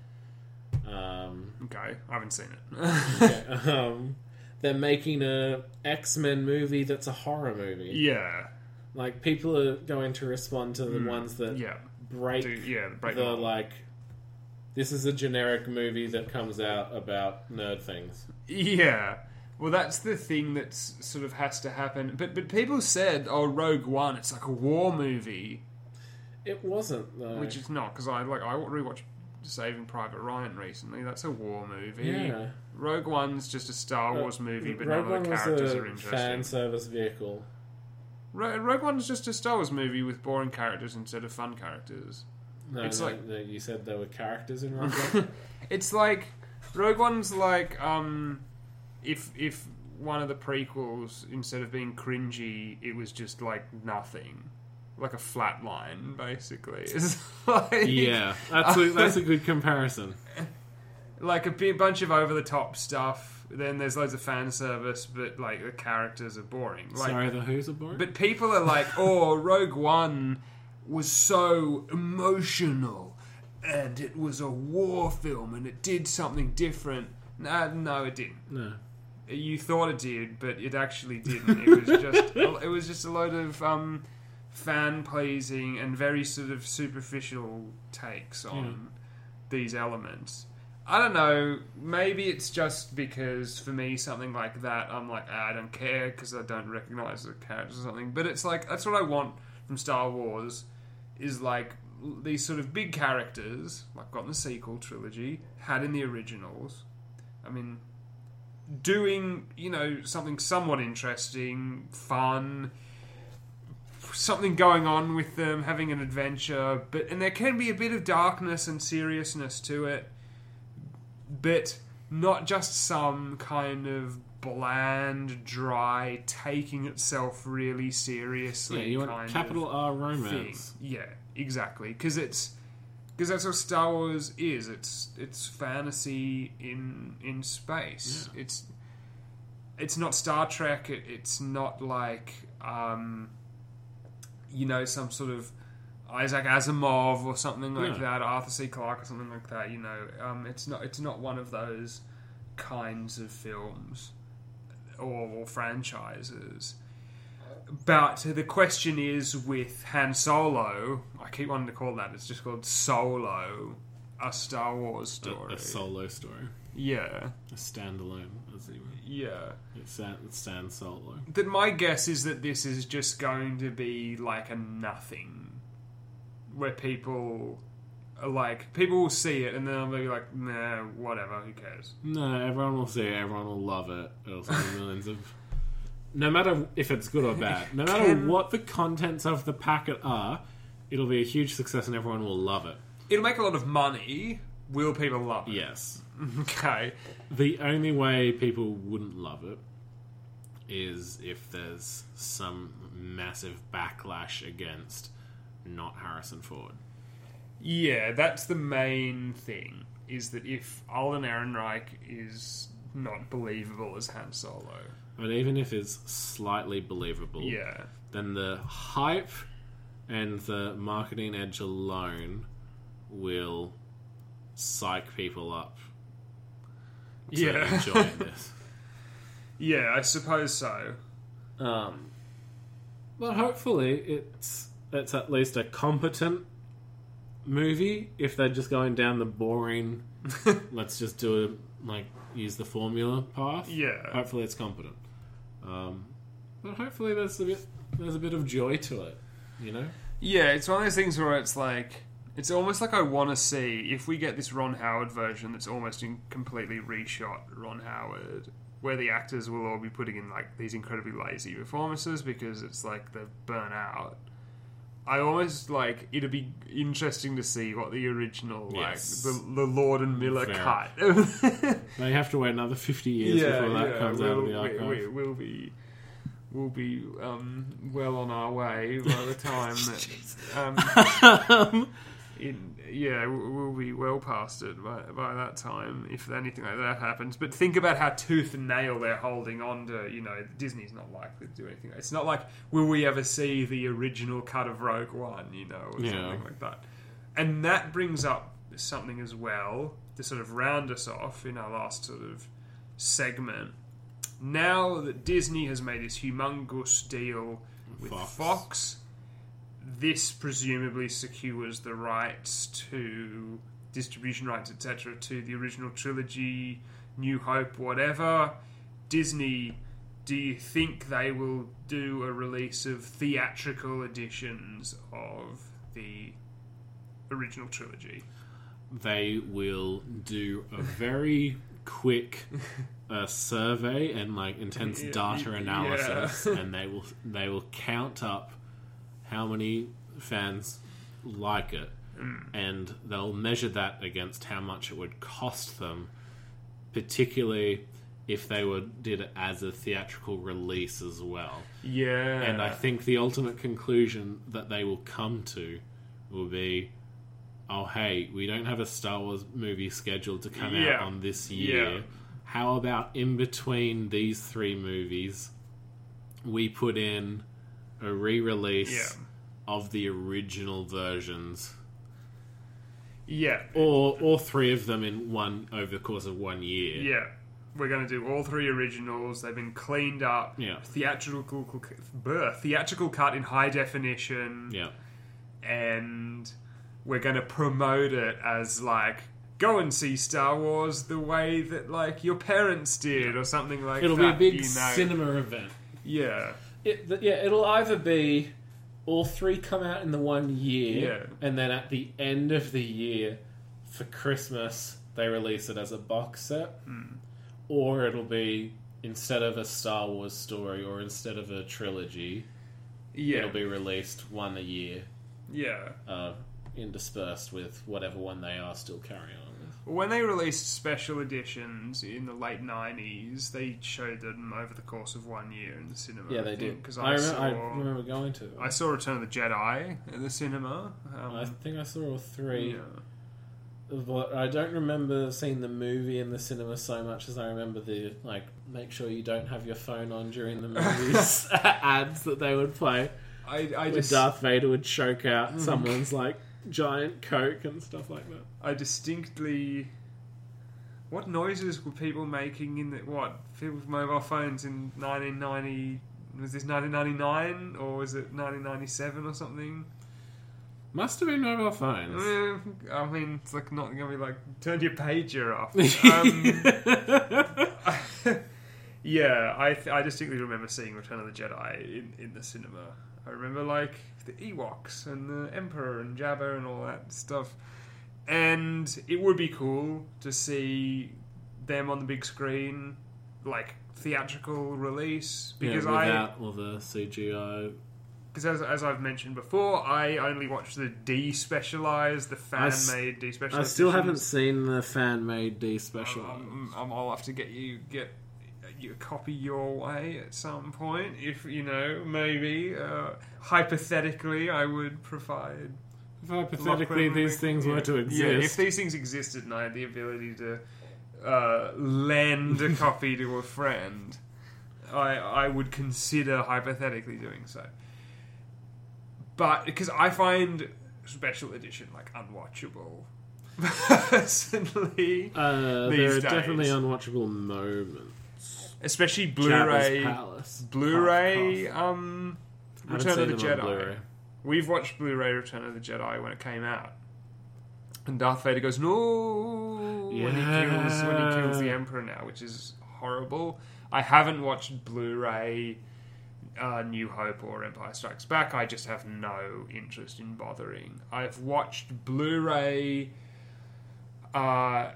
Um, Okay, I haven't seen it. um, they're making a X Men movie that's a horror movie. yeah, Like people are going to respond to the Mm, ones that yeah, break Do, yeah. Break the the like. This is a generic movie that comes out about nerd things. Yeah. Well, that's the thing that sort of has to happen. But but people said, "Oh, Rogue One, it's like a war movie," It wasn't though. which it's not because I like I rewatched Saving Private Ryan recently. That's a war movie. yeah, Rogue One's just a Star uh, Wars movie, but Rogue none of One the was characters a are interesting. fan service vehicle. Ro- Rogue One's just a Star Wars movie with boring characters instead of fun characters. No, It's no, like- no, you said there were characters in Rogue One. It's like Rogue One's like um, if if one of the prequels instead of being cringy, it was just like nothing, like a flat line, basically. It's like yeah, that's a, that's a good comparison. like a big bunch of over the top stuff. then there's loads of fan service, but like the characters are boring. Like, Sorry, the Who's are boring. but people are like, "Oh, Rogue One was so emotional, and it was a war film, and it did something different." Nah, no, it didn't. no. You thought it did, but it actually didn't. It was just it was just a load of um, fan pleasing and very sort of superficial takes on these elements. I don't know. Maybe it's just because for me something like that, I'm like ah, I don't care because I don't recognize the characters or something. But it's like that's what I want from Star Wars is like these sort of big characters like got in the sequel trilogy, had in the originals. I mean, doing you know something somewhat interesting, fun, something going on with them, having an adventure, but and there can be a bit of darkness and seriousness to it, but not just some kind of bland, dry, taking itself really seriously. Yeah, you want kind capital of R thing. Yeah, exactly. Because it's because that's what Star Wars is. It's it's fantasy in in space. It's it's not Star Trek. It, it's not like um, you know some sort of Isaac Asimov or something like No. that, Arthur C. Clarke or something like that. You know, um, it's not it's not one of those kinds of films or, or franchises. But the question is with Han Solo, I keep wanting to call that, it's just called Solo, a Star Wars story. a solo story. yeah, A standalone, as you would. yeah. It stand, it stands solo. That my guess is that this is just going to be like a nothing, where people like people will see it and then they'll be like, nah, whatever, who cares? No, everyone will see it. Everyone will love it. It'll sell millions of. No matter if it's good or bad, no matter Can- what the contents of the packet are, it'll be a huge success and everyone will love it. It'll make a lot of money. Will people love it? Yes. Okay. The only way people wouldn't love it is if there's some massive backlash against not Harrison Ford. Yeah, that's the main thing. Is that if Alden Ehrenreich is not believable as Han Solo? But even if it's slightly believable, Yeah. then the hype and the marketing edge alone will psych people up to Yeah. enjoy this. Yeah, I suppose so. Um, but hopefully, it's it's at least a competent movie. If they're just going down the boring, let's just do a like use the formula path. Yeah. Hopefully, it's competent. Um, but hopefully, there's a bit there's a bit of joy to it. You know. Yeah, it's one of those things where it's like it's almost like I want to see if we get this Ron Howard version that's almost in completely reshot Ron Howard, where the actors will all be putting in like these incredibly lazy performances because it's like they've burnt out. I almost like it'd be interesting to see what the original Yes. like the, the Lord and Miller Fair. cut. They have to wait another fifty years before that comes out of the archive. we, we, we'll be we'll be um, well on our way by the time that um, in, yeah we'll we'll be well past it by, by that time if anything like that happens. But think about how tooth and nail they're holding on to. You know, Disney's not likely to do anything. It's not like will we ever see the original cut of Rogue One? You know, or Yeah. something like that. And that brings up something as well to sort of round us off in our last sort of segment. Now that Disney has made this humongous deal with Fox. Fox, this presumably secures the rights to distribution rights, etc., to the original trilogy, New Hope, whatever. Disney, do you think they will do a release of theatrical editions of the original trilogy? they will do a very quick uh, survey and like intense Yeah, data yeah. analysis, and they will they will count up how many fans like it, Mm. and they'll measure that against how much it would cost them, particularly if they were did it as a theatrical release as well. Yeah. And I think the ultimate conclusion that they will come to will be oh, hey, we don't have a Star Wars movie scheduled to come Yeah. out on this year, Yeah. How about in between these three movies, we put in a re-release Yeah. of the original versions, Yeah, or or three of them in one over the course of one year. yeah. We're going to do all three originals. They've been cleaned up. Yeah. Theatrical, bleh, theatrical cut in high definition. Yeah. and we're going to promote it as like go and see Star Wars the way that like your parents did or something like that. It'll be a big you know? cinema event. Yeah, It, yeah, it'll either be all three come out in the one year, Yeah. and then at the end of the year for Christmas they release it as a box set, Hmm. or it'll be instead of a Star Wars story or instead of a trilogy, yeah, it'll be released one a year, yeah. uh, interspersed with whatever one they are still carrying on. When they released special editions in the late nineties, they showed them over the course of one year in the cinema. Yeah, they did. Because I, I, remem- saw, I remember going to. I saw Return of the Jedi at the cinema. Um, I think I saw all three. yeah. But I don't remember seeing the movie in the cinema so much as I remember the like make sure you don't have your phone on during the movies ads that they would play. I, I Where just Darth Vader would choke out someone's like giant coke and stuff like that. I distinctly. What noises were people making in the what people's mobile phones in 1990? Was this 1999 or was it 1997 or something? Must have been mobile phones. I mean, it's like not gonna be like turn your pager off. Um, yeah, I th- I distinctly remember seeing Return of the Jedi in, in the cinema. I remember like the Ewoks and the Emperor and Jabba and all that stuff. And it would be cool to see them on the big screen, like theatrical release. Because yeah, I without all the CGI. because as, as I've mentioned before, I only watched the despecialized, the fan made despecialized. I still haven't seen the fan made D special. Um, um, I'll have to get you get you copy your way at some point. If you know, maybe uh, hypothetically, I would provide. Hypothetically these things yeah. were to exist. Yeah, if these things existed and I had the ability to uh, lend a copy to a friend, I I would consider hypothetically doing so. But because I find special edition like unwatchable, personally, uh, there are days. definitely unwatchable moments. especially Blu-ray, Palace. Blu-ray, um, Return of the seen them on Jedi. We've watched Blu-ray Return of the Jedi when it came out, and Darth Vader goes no when he kills when he kills the Emperor now, which is horrible. I haven't watched Blu-ray uh, New Hope or Empire Strikes Back. I just have no interest in bothering. I've watched Blu-ray. Uh,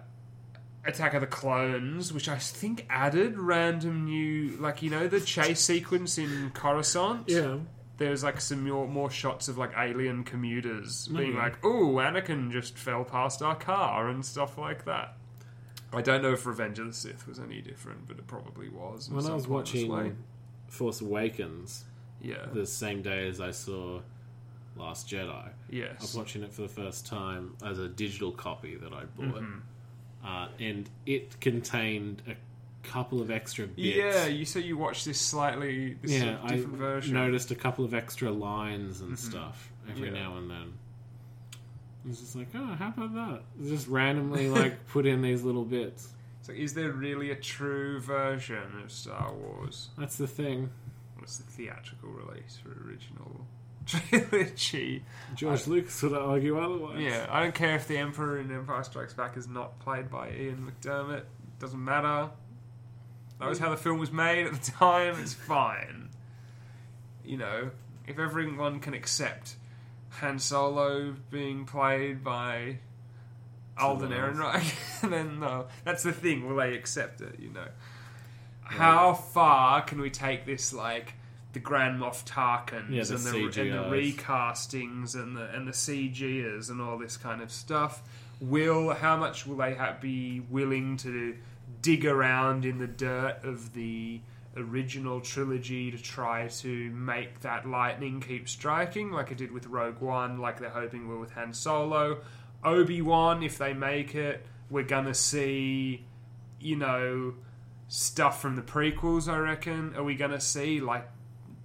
Attack of the Clones, which I think added random new, like you know, the chase sequence in Coruscant Yeah. There's like some more, more shots of like alien commuters being Okay. like, "Oh, Anakin just fell past our car" and stuff like that. I don't know if Revenge of the Sith was any different, but it probably was. When I was way. watching Force Awakens yeah, the same day as I saw Last Jedi, yes, I was watching it for the first time as a digital copy that I bought, Mhm. uh, and it contained a couple of extra bits. yeah. You say you watched this slightly, this sort of different I version. noticed a couple of extra lines and mm-hmm. stuff every Yeah. now and then. It's just like, oh, how about that? Just randomly like put in these little bits. So, is there really a true version of Star Wars? That's the thing. What's the theatrical release for original trilogy? George Lucas would argue otherwise. Yeah, I don't care if the Emperor in Empire Strikes Back is not played by Ian McDiarmid. Doesn't matter. That was how the film was made at the time. It's fine. You know, if everyone can accept Han Solo being played by Alden. Ehrenreich, then no, that's the thing. Will they accept it? You know, how far can we take this? Like the Grand Moff Tarkins Yeah, the and, the, and the recastings and the and the CGers and all this kind of stuff. Will how much will they ha- be willing to dig around in the dirt of the original trilogy to try to make that lightning keep striking, like it did with Rogue One, like they're hoping will with Han Solo, Obi Wan. If they make it, we're gonna see you know, stuff from the prequels. I reckon. Are we to see like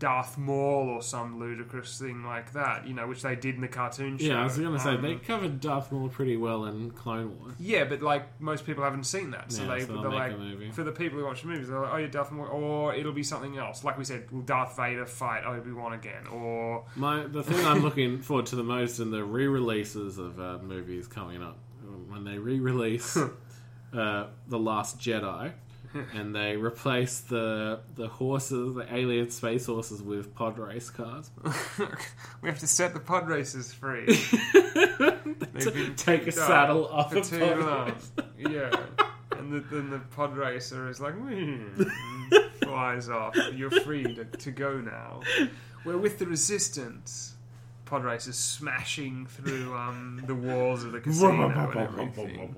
Darth Maul or some ludicrous thing like that? You know, which they did in the cartoon show. Yeah, I was going to say Um, they covered Darth Maul pretty well in Clone Wars. Yeah, but like most people haven't seen that, so Yeah, they so they're like for the people who watch the movies, they're like, oh yeah, Darth Maul, or it'll be something else. Like we said, will Darth Vader fight Obi Wan again, or My the thing I'm looking forward to the most in the re-releases of uh, movies coming up when they re-release uh, the Last Jedi, and they replace the the horses, the alien space horses, with pod race cars. we have to set the pod races free. They've Take a saddle off for a too pod long. Yeah, and the, then the pod racer is like, "Hmm," flies off. You're free to, to go now. Where with the resistance, pod racers smashing through um, the walls of the casino and everything.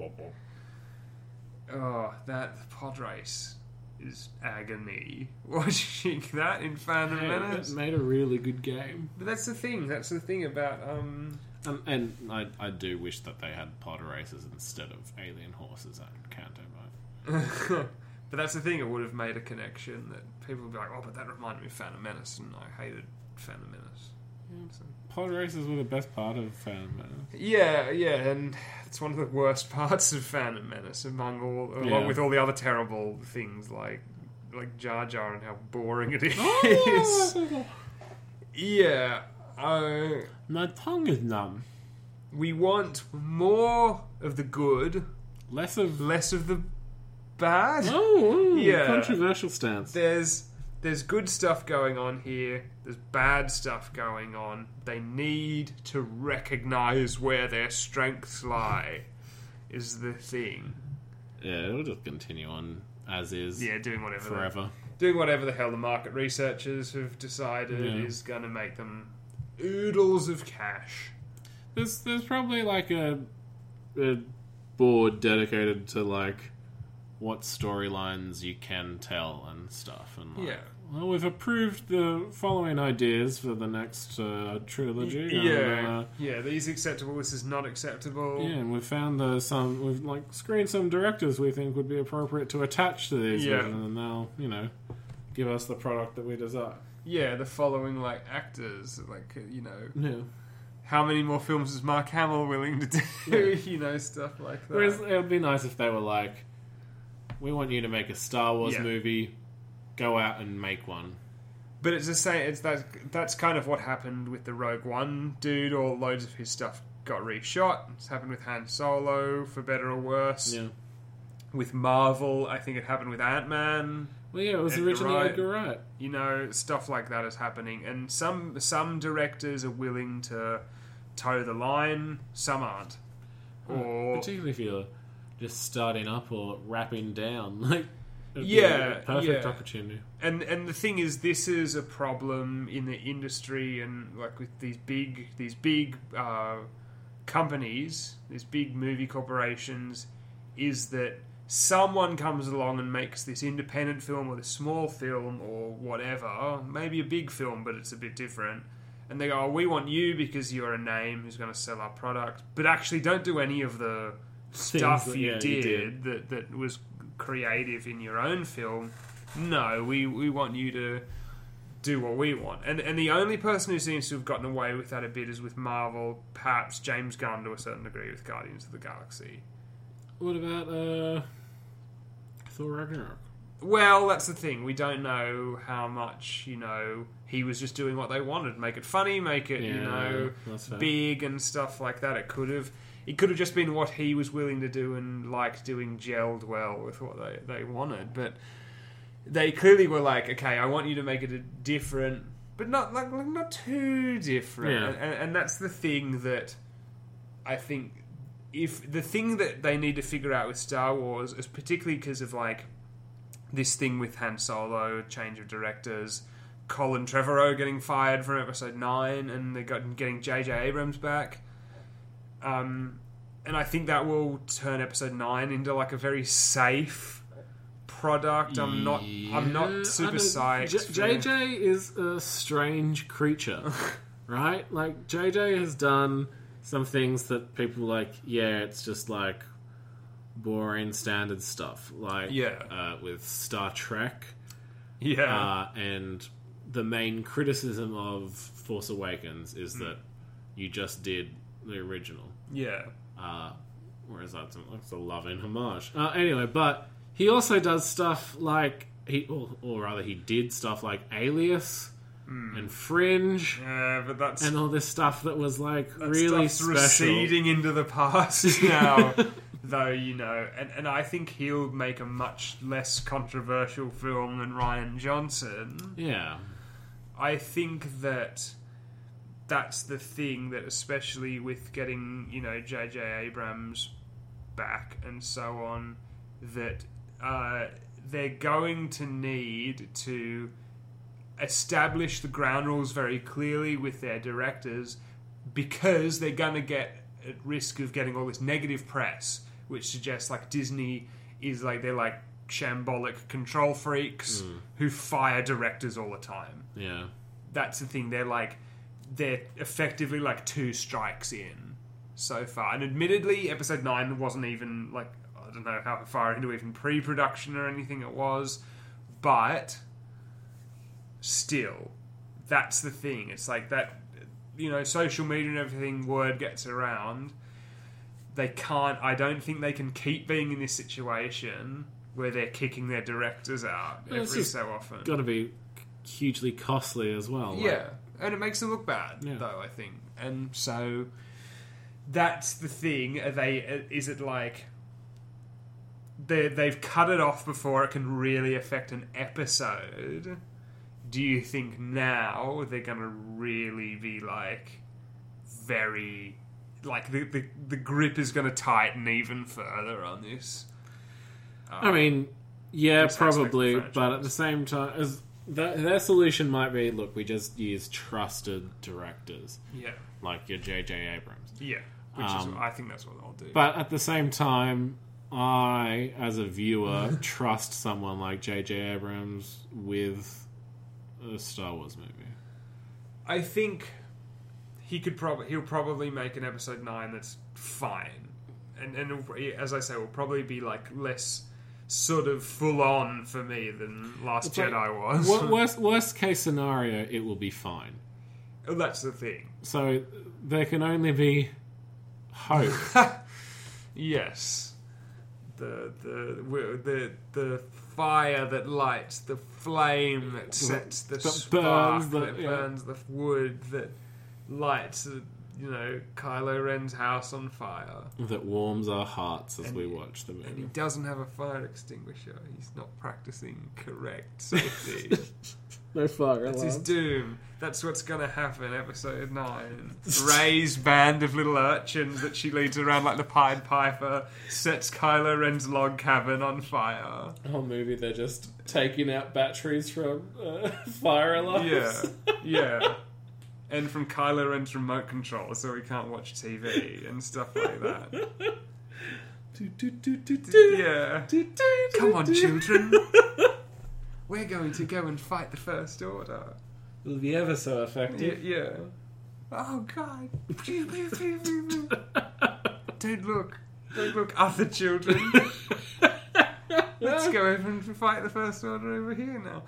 Oh, that pod race is agony. Watching that in Phantom Hey, Menace. it made a really good game, But that's the thing. That's the thing about um. um, and I, I do wish that they had pod races instead of alien horses at Canto Bight. but that's the thing. It would have made a connection that people would be like, "Oh, but that reminded me of Phantom Menace," and I hated Phantom Menace. So- Pod races were the best part of Phantom Menace. Yeah, yeah, and it's one of the worst parts of Phantom Menace, among all, along Yeah. with all the other terrible things like like Jar Jar and how boring it is. Oh! yeah, uh, My tongue is numb. we want more of the good, Less of less of the bad. oh, Yeah. controversial stance. there's there's good stuff going on here. There's bad stuff going on. They need to recognize where their strengths lie. Is the thing. Yeah, it'll just continue on as is Yeah, doing whatever. forever. doing whatever the hell the market researchers have decided Yeah. is going to make them oodles of cash. There's there's probably like a, a board dedicated to like what storylines you can tell and stuff and like, Yeah. Well we've approved the following ideas for the next uh, trilogy and, yeah, uh, yeah. These acceptable. This is not acceptable. yeah and we've found the some we've like screened some directors we think would be appropriate to attach to these Yeah. and they'll you know give us the product that we desire Yeah, the following like actors, like uh, you know, yeah how many more films is Mark Hamill willing to do? Yeah. you know, stuff like that. Whereas it would be nice if they were like, "We want you to make a Star Wars Yeah. movie. Go out and make one." But it's the same. It's that. That's kind of what happened with the Rogue One dude. All loads of his stuff got reshot. It's happened with Han Solo, for better or worse. Yeah. With Marvel, I think it happened with Ant Man. Well, yeah, it was originally Wright. Edgar Wright. You know, stuff like that is happening, and some some directors are willing to toe the line. Some aren't. Hmm. Or particularly if you're just starting up or wrapping down, like it'd Yeah, perfect yeah. opportunity. and and the thing is, this is a problem in the industry, and like with these big these big uh, companies, these big movie corporations, is that someone comes along and makes this independent film or this small film or whatever, maybe a big film, but it's a bit different. And they go, oh, "We want you because you're a name who's going to sell our product," but actually don't do any of the stuff that- you, yeah, did, you did. that that was creative in your own film. No, we we want you to do what we want. And and the only person who seems to have gotten away with that a bit is with Marvel, perhaps James Gunn to a certain degree with Guardians of the Galaxy. What about uh, Thor Ragnarok? Well, that's the thing. We don't know how much, you know, he was just doing what they wanted. Make it funny, make it, you know, big and stuff like that. It could have it could have just been what he was willing to do and liked doing gelled well with what they, they wanted. But they clearly were like, okay, I want you to make it a different, but not like, like not too different. Yeah. And, and that's the thing that I think if the thing that they need to figure out with Star Wars is particularly because of like this thing with Han Solo, change of directors, Colin Trevorrow getting fired from Episode Nine, and they got getting J.J. Abrams back. Um, and I think that will turn Episode Nine into like a very safe product. I'm not. I'm not super psyched. J- JJ is a strange creature, right? Like JJ has done some things that people like. Yeah, it's just like boring standard stuff, like Yeah. uh, with Star Trek, Yeah. uh, and the main criticism of Force Awakens is Hmm. that you just did the original. Yeah. Uh, whereas that's, that's a loving homage. Uh, anyway, but he also does stuff like he, or, or rather, he did stuff like Alias Hmm. and Fringe Yeah, but that's and all this stuff that was like that really special. receding into the past now. Though you know, and, and I think he'll make a much less controversial film than Rian Johnson. Yeah, I think that that's the thing that, especially with getting you know J.J. Abrams back and so on, that uh, they're going to need to establish the ground rules very clearly with their directors because they're going to get at risk of getting all this negative press, which suggests like Disney is like they're like shambolic control freaks who fire directors all the time yeah. that's the thing. They're like they're effectively like two strikes in so far. And admittedly, episode nine wasn't even like I don't know how far into even pre-production or anything it was, but still, that's the thing. It's like that. You know, social media and everything. Word gets around. They can't. I don't think they can keep being in this situation where they're kicking their directors out it's every so often. Got to be hugely costly as well. like- Yeah, and it makes them look bad, Yeah. though. I think, and so that's the thing. Are they? Is it like they they've cut it off before it can really affect an episode? Do you think now they're gonna really be like very like the the, the grip is gonna tighten even further on this? I mean, um, yeah, aspect of probably, but at the same time, as th- their solution might be, look, we just use trusted directors Yeah, like your J.J. Abrams. yeah. Which Um, is I think that's what I'll do. But at the same time, I, as a viewer, trust someone like J.J. Abrams with a Star Wars movie. I think he could probably he'll probably make an episode nine that's fine, and and as I say, will probably be like less sort of full on for me than Last It's like- Jedi was. Worst, worst case scenario, it will be fine. Oh, that's the thing. So there can only be hope. Yes, the the the the fire that lights, the flame that sets the That spark burns the- that yeah. burns the wood that lights, you know, Kylo Ren's house on fire. that warms our hearts as And- we watch the movie. And he doesn't have a fire extinguisher. He's not practicing correct safety. No fire That's his doom. That's what's going to happen. Episode nine. Rey's band of little urchins that she leads around like the Pied Piper sets Kylo Ren's log cabin on fire. whole movie they're just taking out batteries from uh, fire alarms. Yeah, yeah. And from Kylo Ren's remote control, so he can't watch TV and stuff like that. Do, do, do, Yeah. Come on, children. We're going to go and fight the First Order. It'll be ever so Yeah. effective. yeah. Oh God! Don't look! Don't look, other children. Let's go over and fight the First Order over here now.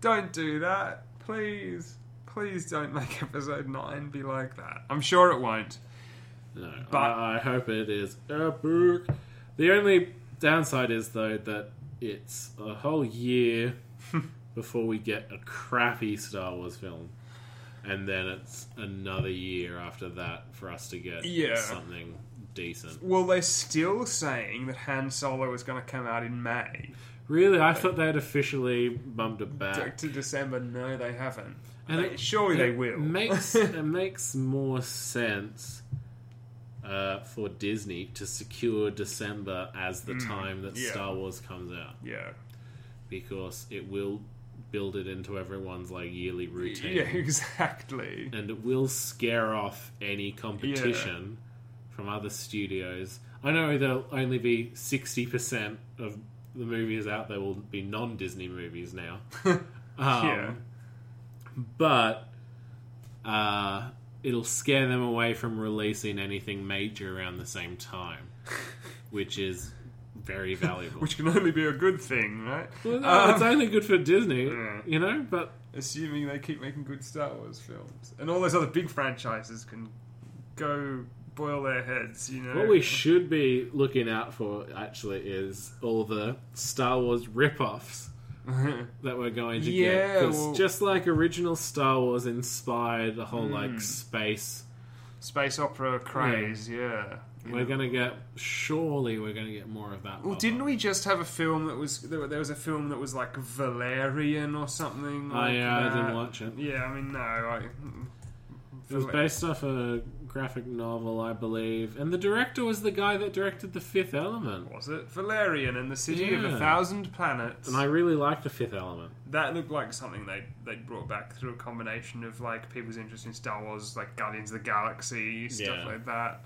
Don't do that, please. Please don't make Episode Nine be like that. I'm sure it won't. No, But- I, I hope it is epic. The only downside is though that it's a whole year before we get a crappy Star Wars film, and then it's another year after that for us to get Yeah. something decent. Well, they're still saying that Han Solo is going to come out in May Really, I thought they had officially bumped it back. to December. No, they haven't. And it- surely they will. Makes it makes more sense uh, for Disney to secure December as the time that Mm, yeah. Star Wars comes out yeah. because it will build it into everyone's like yearly routine, Yeah, exactly. and it will scare off any competition from other studios. I know there'll only be sixty percent of the movies out there will be non-Disney movies now. um, Yeah. But uh, it'll scare them away from releasing anything major around the same time, which is very valuable. which can only be a good thing, right? well, no, Um, it's only good for Disney, Yeah. you know. But assuming they keep making good Star Wars films, and all those other big franchises can go boil their heads. You know, what we should be looking out for actually is all the Star Wars rip-offs that we're going to get. Yeah, get. well- just like original Star Wars inspired the whole Hmm. like space, space opera craze. Yeah, You we're know. gonna get. Surely, we're gonna get more of that. Well, didn't we just have a film that was there? There was a film that was like Valerian or something. Oh Like yeah, I didn't watch it. Yeah, I mean, no, I. It was based off a graphic novel, I believe, and the director was the guy that directed The Fifth Element. Was it Valerian and the City of a Thousand Planets? And I really liked The Fifth Element. that looked like something they they brought back through a combination of like people's interest in Star Wars, like Guardians of the Galaxy stuff Yeah. like that.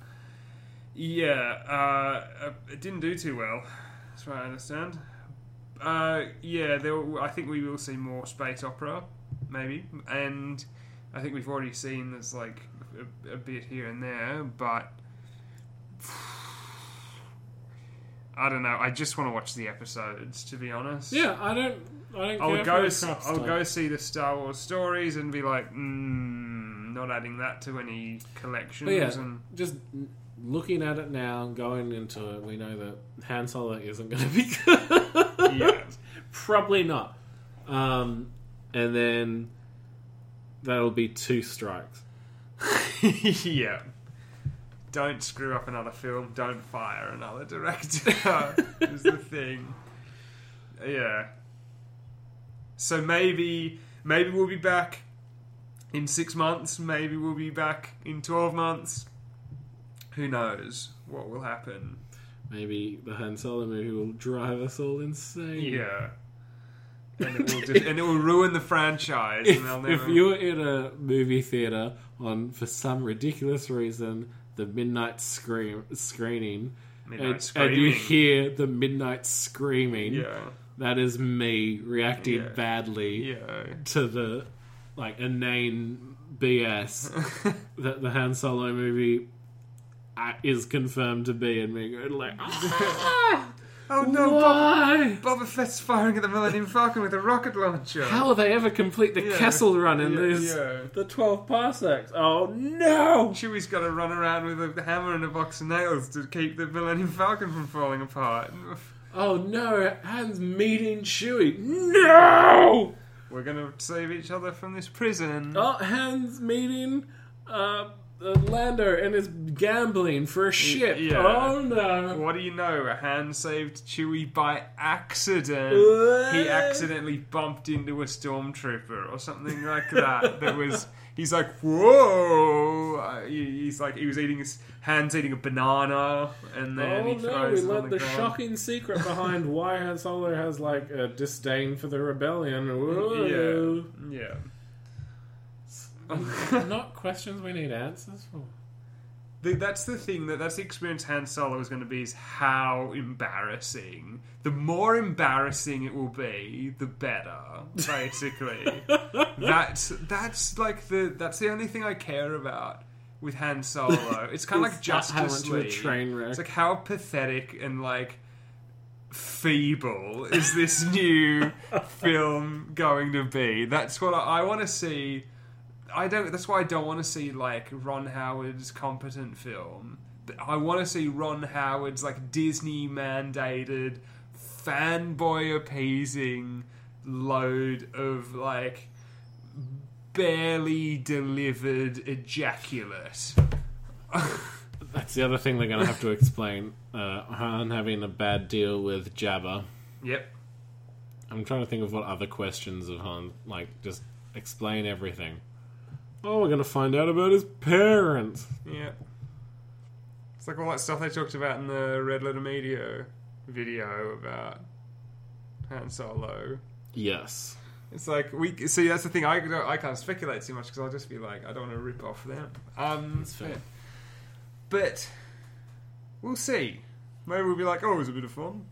Yeah, uh, uh, it didn't do too well. That's what I understand. Uh, yeah, there. will- I think we will see more space opera, maybe, and I think we've already seen there's like a, a bit here and there, but. I don't know. I just want to watch the episodes, to be honest. Yeah, I don't. I don't. I'll go. for s- the crap I'll go see the Star Wars stories and be like, mm, not adding that to any collections. But yeah, And just looking at it now, and going into it, we know that Han Solo isn't going to be good. yeah, Probably not. Um, and then that'll be two strikes. yeah. Don't screw up another film. Don't fire another director. is the thing. Yeah. So maybe, maybe we'll be back in six months. Maybe we'll be back in twelve months. Who knows what will happen? Maybe the Han Solo movie will drive us all insane. Yeah. And it will, just, and it will ruin the franchise. If, if you were in a movie theater on, for some ridiculous reason, the midnight scream screening, Midnight and, and you hear the midnight screaming, yeah, that is me reacting Yeah. badly yeah, to the like inane BS that the Han Solo movie uh, is confirmed to be, and me going like, "Ah, Oh no, Boba, why? Boba Fett's firing at the Millennium Falcon with a rocket launcher. How will they ever complete the Yeah. Kessel Run in Yeah, this? yeah. The twelve parsecs. Oh no! Chewie's got to run around with a hammer and a box of nails to keep the Millennium Falcon from falling apart. Oh no! Han's meeting Chewie. No! We're gonna save each other from this prison. Oh, Han's meeting uh, uh, Lando and is gambling for a ship. yeah. Oh no! What do you know? A hand saved Chewie by accident. What? He accidentally bumped into a stormtrooper or something like that. that was. He's like, whoa! Uh, he- He's like, he was eating his hands eating a banana, and then Oh he no, throws we it on learned the, the, shocking secret behind why Han Solo has like a disdain for the rebellion. Whoa. Yeah, Not questions we need answers for. The, that's the thing that that's the experience Han Solo is going to be is how embarrassing. The more embarrassing it will be, the better. Basically, that's that's like the that's the only thing I care about with Han Solo. It's kind of like It's not how Justice much of a League. train wreck. It's like how pathetic and like feeble is this new film going to be? That's what I, I want to see. I don't. That's why I don't want to see like Ron Howard's competent film. But I want to see Ron Howard's like Disney mandated, fanboy appeasing load of like barely delivered ejaculate. That's the other thing they're going to have to explain. Uh, Han having a bad deal with Jabba. Yep. I'm trying to think of what other questions of Han. Like, just explain everything. Oh, we're going to find out about his parents. Yeah. It's like all that stuff they talked about in the Red Letter Media video about Han Solo. Yes. It's like we see. That's the thing. I I can't speculate too much because I'll just be like, I don't want to rip off them. Um, That's fair. But we'll see. Maybe we'll be like, oh, it was a bit of fun.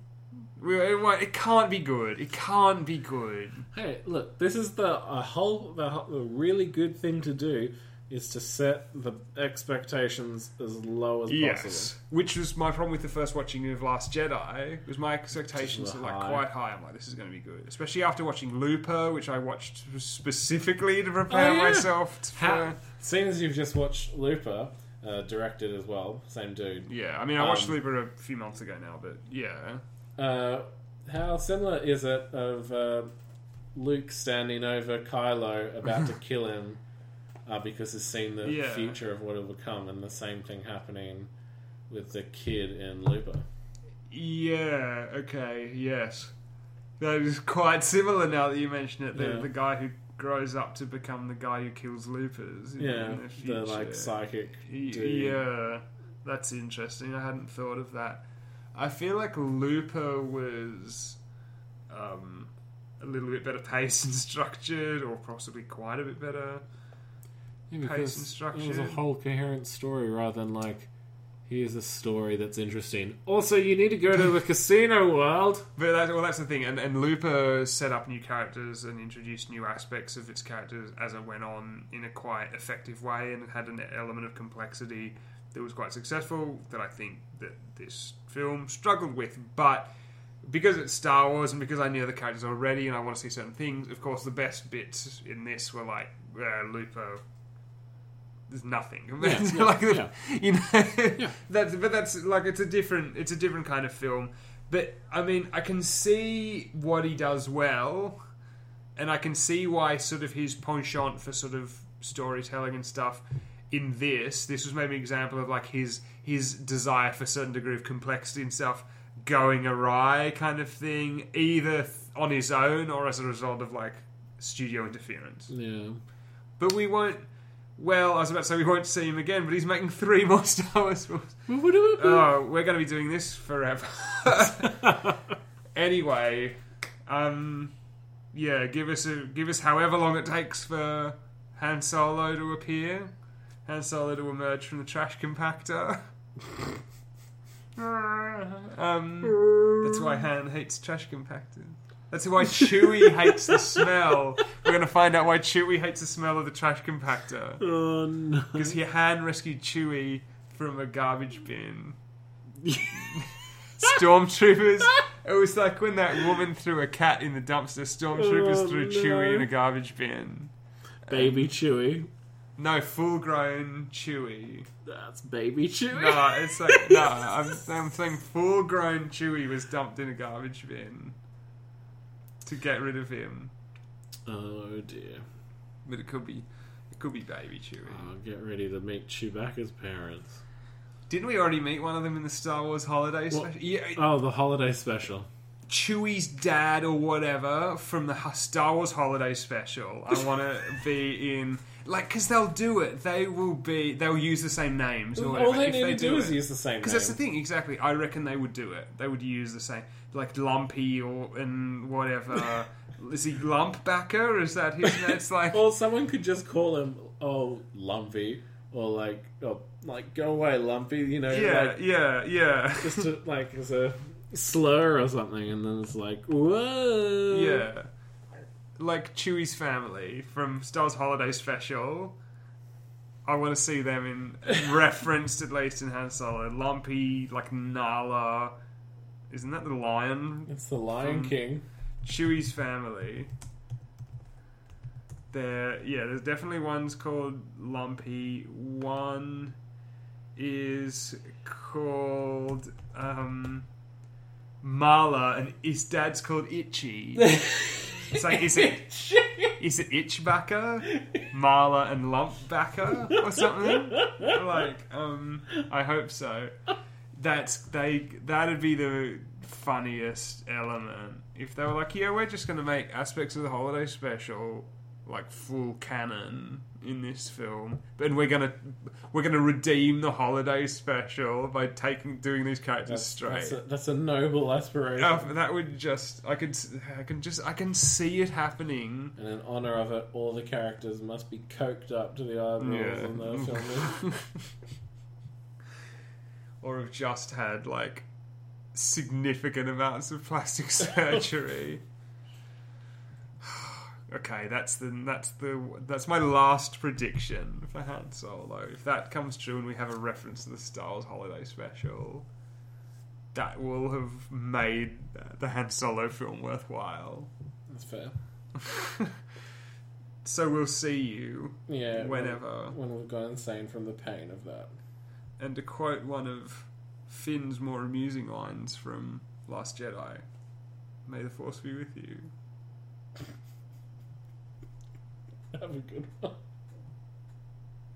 It, it can't be good. It can't be good. Hey, look, this is the a whole the, the really good thing to do is to set the expectations as low as possible. which was my problem with the first watching of Last Jedi. Was my expectations are were like high. quite high. I'm like, this is going to be good, especially after watching Looper, which I watched specifically to prepare Oh, yeah. myself for. Ha- seeing as you've just watched Looper, uh, directed as well, same dude. Yeah, I mean, I watched Um, Looper a few months ago now, but yeah, Uh, how similar is it of uh, Luke standing over Kylo about to kill him uh, because he's seen the Yeah. future of what will become, and the same thing happening with the kid in Looper? yeah, okay, yes, that is quite similar now that you mention it. The, Yeah. the guy who grows up to become the guy who kills Loopers. in- Yeah, in the, the future. like psychic. Y- dude. Yeah, that's interesting. I hadn't thought of that. I feel like Looper was um, a little bit better paced and structured, or possibly quite a bit better. Yeah, pace because and it was a whole coherent story rather than like, here's a story that's interesting. Also, you need to go to the casino world. But that, well, that's the thing. And, and Looper set up new characters and introduced new aspects of its characters as it went on in a quite effective way, and it had an element of complexity that was quite successful. That I think that this film struggled with, but. Because it's Star Wars and because I knew the characters already and I want to see certain things, of course, the best bits in this were like uh, Looper. There's nothing. Yeah, yeah, like yeah. you know, that's but that's like it's a different it's a different kind of film. But I mean, I can see what he does well, and I can see why sort of his penchant for sort of storytelling and stuff in this. This was maybe an example of like his his desire for a certain degree of complexity and stuff going awry, kind of thing, either on his own or as a result of like studio interference. Yeah. But we won't. Well, I was about to say we won't see him again, but he's making three more Star Wars films. Oh, we're going to be doing this forever. anyway, um, yeah, give us a give us however long it takes for Han Solo to appear, Han Solo to emerge from the trash compactor. um, that's why Han hates trash compactors. That's why Chewie hates the smell. We're going to find out why Chewie hates the smell of the trash compactor. Oh no. Because he hand rescued Chewie from a garbage bin. Stormtroopers. It was like when that woman threw a cat in the dumpster. Stormtroopers Oh, threw no. Chewie in a garbage bin. Baby Chewie. No, full-grown Chewie. That's baby Chewie. No, it's like no. I'm, I'm saying full-grown Chewie was dumped in a garbage bin to get rid of him. Oh dear. But it could be, it could be baby Chewie. Oh, get ready to meet Chewbacca's parents. Didn't we already meet one of them in the Star Wars holiday Well- special? Yeah, Oh, the holiday special. Chewie's dad or whatever from the Star Wars Holiday Special. I want to be in like because they'll do it. They will be. They'll use the same names or whatever. All they if need to do do is it. use the same name. Because that's the thing, exactly. I reckon they would do it. They would use the same, like Lumpy or and whatever. is he Lumpbacker? Is that his name? It's like Or someone could just call him, oh, Lumpy. Or like, oh, like, go away, Lumpy. You know, yeah, like, yeah, yeah, just to, like as a slur or something. And then it's like, whoa. yeah. Like Chewie's family from Star Wars Holiday Special. I want to see them in referenced at least in Han Solo. Lumpy, like Nala. Isn't that the lion? It's the Lion From- King. Chewie's family. There, yeah, there's definitely ones called Lumpy. One is called um, Malla, and his dad's called Itchy. it's like, is it is it Itchbacker, Malla, and Lumpbacker or something? like, um, I hope so. That's they. That'd be the funniest element if they were like, yeah, we're just going to make aspects of the holiday special like full canon in this film, but we're gonna we're gonna redeem the holiday special by taking doing these characters That's, straight. that's, a, that's a noble aspiration. Oh, that would just I could I can just I can see it happening. And in honor of it, all the characters must be coked up to the eyeballs Yeah. in the filming. or have just had like significant amounts of plastic surgery. Okay, that's the that's the that's my last prediction for Han Solo. If that comes true and we have a reference to the Star Wars Holiday Special, that will have made the Han Solo film worthwhile. That's fair. So we'll see you Yeah. whenever. When, when we've gone insane from the pain of that. And to quote one of Finn's more amusing lines from Last Jedi, "May the Force be with you." Have a good one.